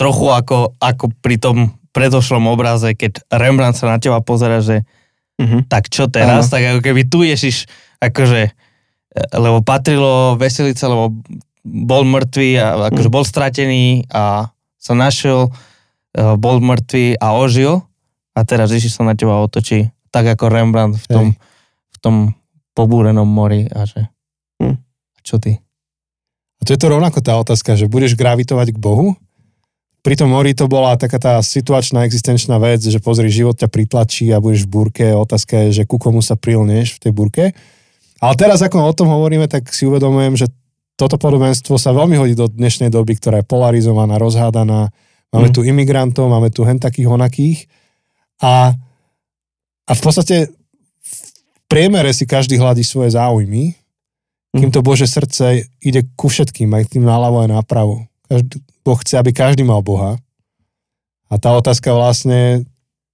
Trochu ako, ako pri tom predošlom obraze, keď Rembrandt sa na teba pozera, že uh-huh. tak čo teraz, Áno. tak ako keby tu Ježiš, akože, e, lebo patrilo veselice, lebo bol mŕtvý a akože uh-huh. bol stratený a sa našiel, e, bol mŕtvý a ožil a teraz Ježiš sa na teba otočí, tak ako Rembrandt v tom, v tom pobúrenom mori a že... Hm. Čo ty? A to je to rovnako tá otázka, že budeš gravitovať k Bohu? Pri tom mori to bola taká tá situačná existenčná vec, že pozri, život ťa pritlačí a budeš v burke. Otázka je, že ku komu sa prilneš v tej burke. Ale teraz, ako o tom hovoríme, tak si uvedomujem, že toto podobenstvo sa veľmi hodí do dnešnej doby, ktorá je polarizovaná, rozhádaná. Máme mm. tu imigrantov, máme tu hen takých onakých. A, a v podstate v priemere si každý hľadí svoje záujmy, kým to Bože srdce ide ku všetkým, aj tým naľavo aj napravo. Každý, boh chce, aby každý mal Boha. A tá otázka vlastne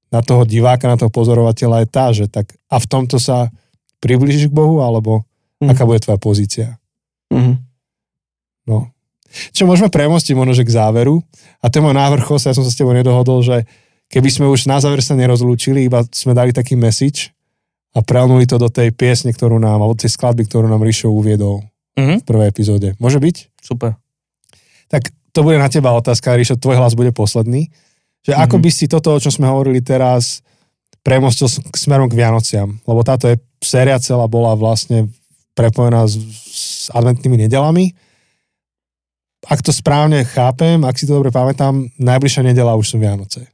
na toho diváka, na toho pozorovateľa je tá, že tak a v tomto sa priblížiš k Bohu, alebo mm. aká bude tvoja pozícia? Mm. No. Čo môžeme premostiť možno, že k záveru. A je môj návrh, ja som sa s tebou nedohodol, že keby sme už na záver sa nerozlúčili, iba sme dali taký message, a prelnuli to do tej piesne, ktorú nám, alebo tej skladby, ktorú nám Rišo uviedol mm-hmm. v prvej epizóde. Môže byť? Super. Tak to bude na teba otázka, Rišo, tvoj hlas bude posledný. Že mm-hmm. ako by si toto, o čom sme hovorili teraz, premostil k smerom k Vianociam? Lebo táto je, séria celá bola vlastne prepojená s, s adventnými nedelami. Ak to správne chápem, ak si to dobre pamätám, najbližšia nedela už sú Vianoce.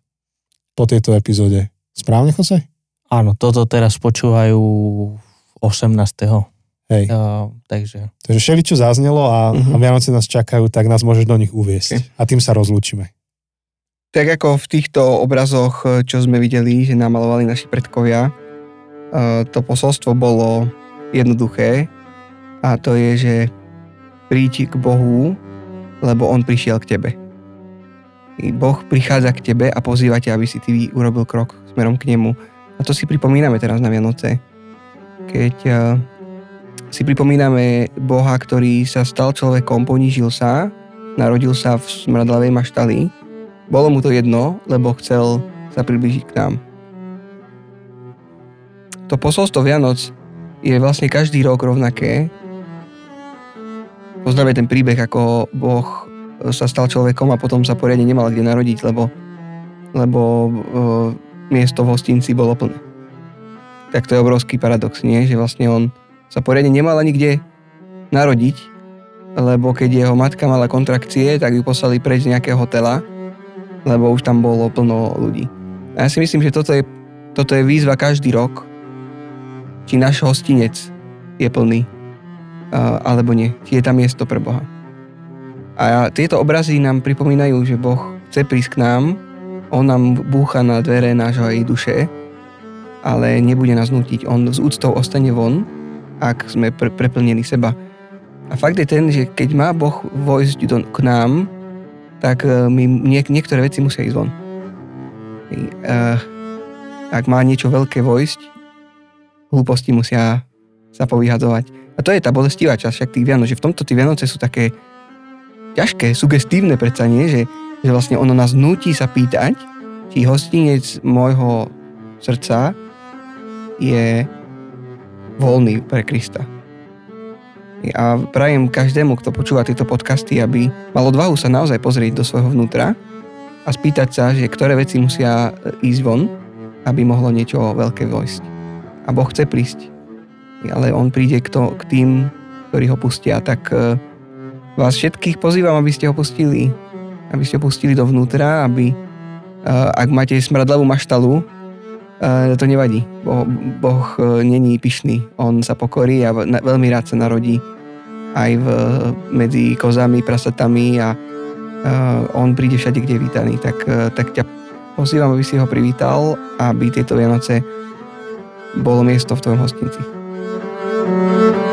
Po tejto epizóde. Správne, Jose? Áno, toto teraz počúvajú 18. Hej. Uh, takže... Takže všeli, čo zaznelo a, uh-huh. a Vianoce nás čakajú, tak nás môžeš do nich uviesť. Okay. A tým sa rozlúčime. Tak ako v týchto obrazoch, čo sme videli, že namalovali naši predkovia, uh, to posolstvo bolo jednoduché a to je, že príď k Bohu, lebo On prišiel k tebe. Boh prichádza k tebe a pozýva ťa, aby si ty urobil krok smerom k Nemu a to si pripomíname teraz na Vianoce. Keď uh, si pripomíname Boha, ktorý sa stal človekom, ponížil sa, narodil sa v smradlavej maštali, bolo mu to jedno, lebo chcel sa priblížiť k nám. To posolstvo Vianoc je vlastne každý rok rovnaké. Poznáme ten príbeh, ako Boh sa stal človekom a potom sa poriadne nemal kde narodiť, lebo, lebo uh, miesto v hostinci bolo plné. Tak to je obrovský paradox, nie? Že vlastne on sa poriadne nemal ani kde narodiť, lebo keď jeho matka mala kontrakcie, tak ju poslali preč z nejakého hotela, lebo už tam bolo plno ľudí. A ja si myslím, že toto je, toto je výzva každý rok, či náš hostinec je plný, alebo nie, je tam miesto pre Boha. A tieto obrazy nám pripomínajú, že Boh chce prísť k nám, on nám búcha na dvere nášho aj duše, ale nebude nás nutiť. On z úctou ostane von, ak sme pre- preplnení seba. A fakt je ten, že keď má Boh vojsť do, k nám, tak uh, my niek- niektoré veci musia ísť von. Uh, ak má niečo veľké vojsť, hlúposti musia sa povyhadzovať. A to je tá bolestivá časť však tých Vianoc, že v tomto tí Vianoce sú také ťažké, sugestívne predsa, nie? Že že vlastne ono nás nutí sa pýtať, či hostinec môjho srdca je voľný pre Krista. A prajem každému, kto počúva tieto podcasty, aby mal odvahu sa naozaj pozrieť do svojho vnútra a spýtať sa, že ktoré veci musia ísť von, aby mohlo niečo veľké vojsť. A Boh chce prísť. Ale On príde k, to, k tým, ktorí ho pustia. Tak eh, vás všetkých pozývam, aby ste ho pustili aby ste pustili dovnútra, aby uh, ak máte smradlavú maštalu, uh, to nevadí. Bo, boh uh, není pyšný, on sa pokorí a veľmi rád sa narodí aj v, medzi kozami, prasatami a on príde všade, kde je vítaný. Tak, tak ťa pozývam, aby si ho privítal, aby tieto Vianoce bolo miesto v tvojom hostinci.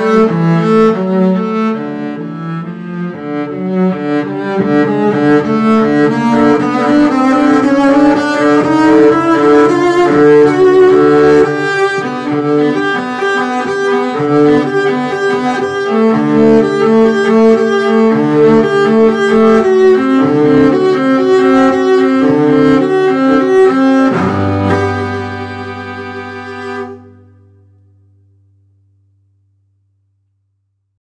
Música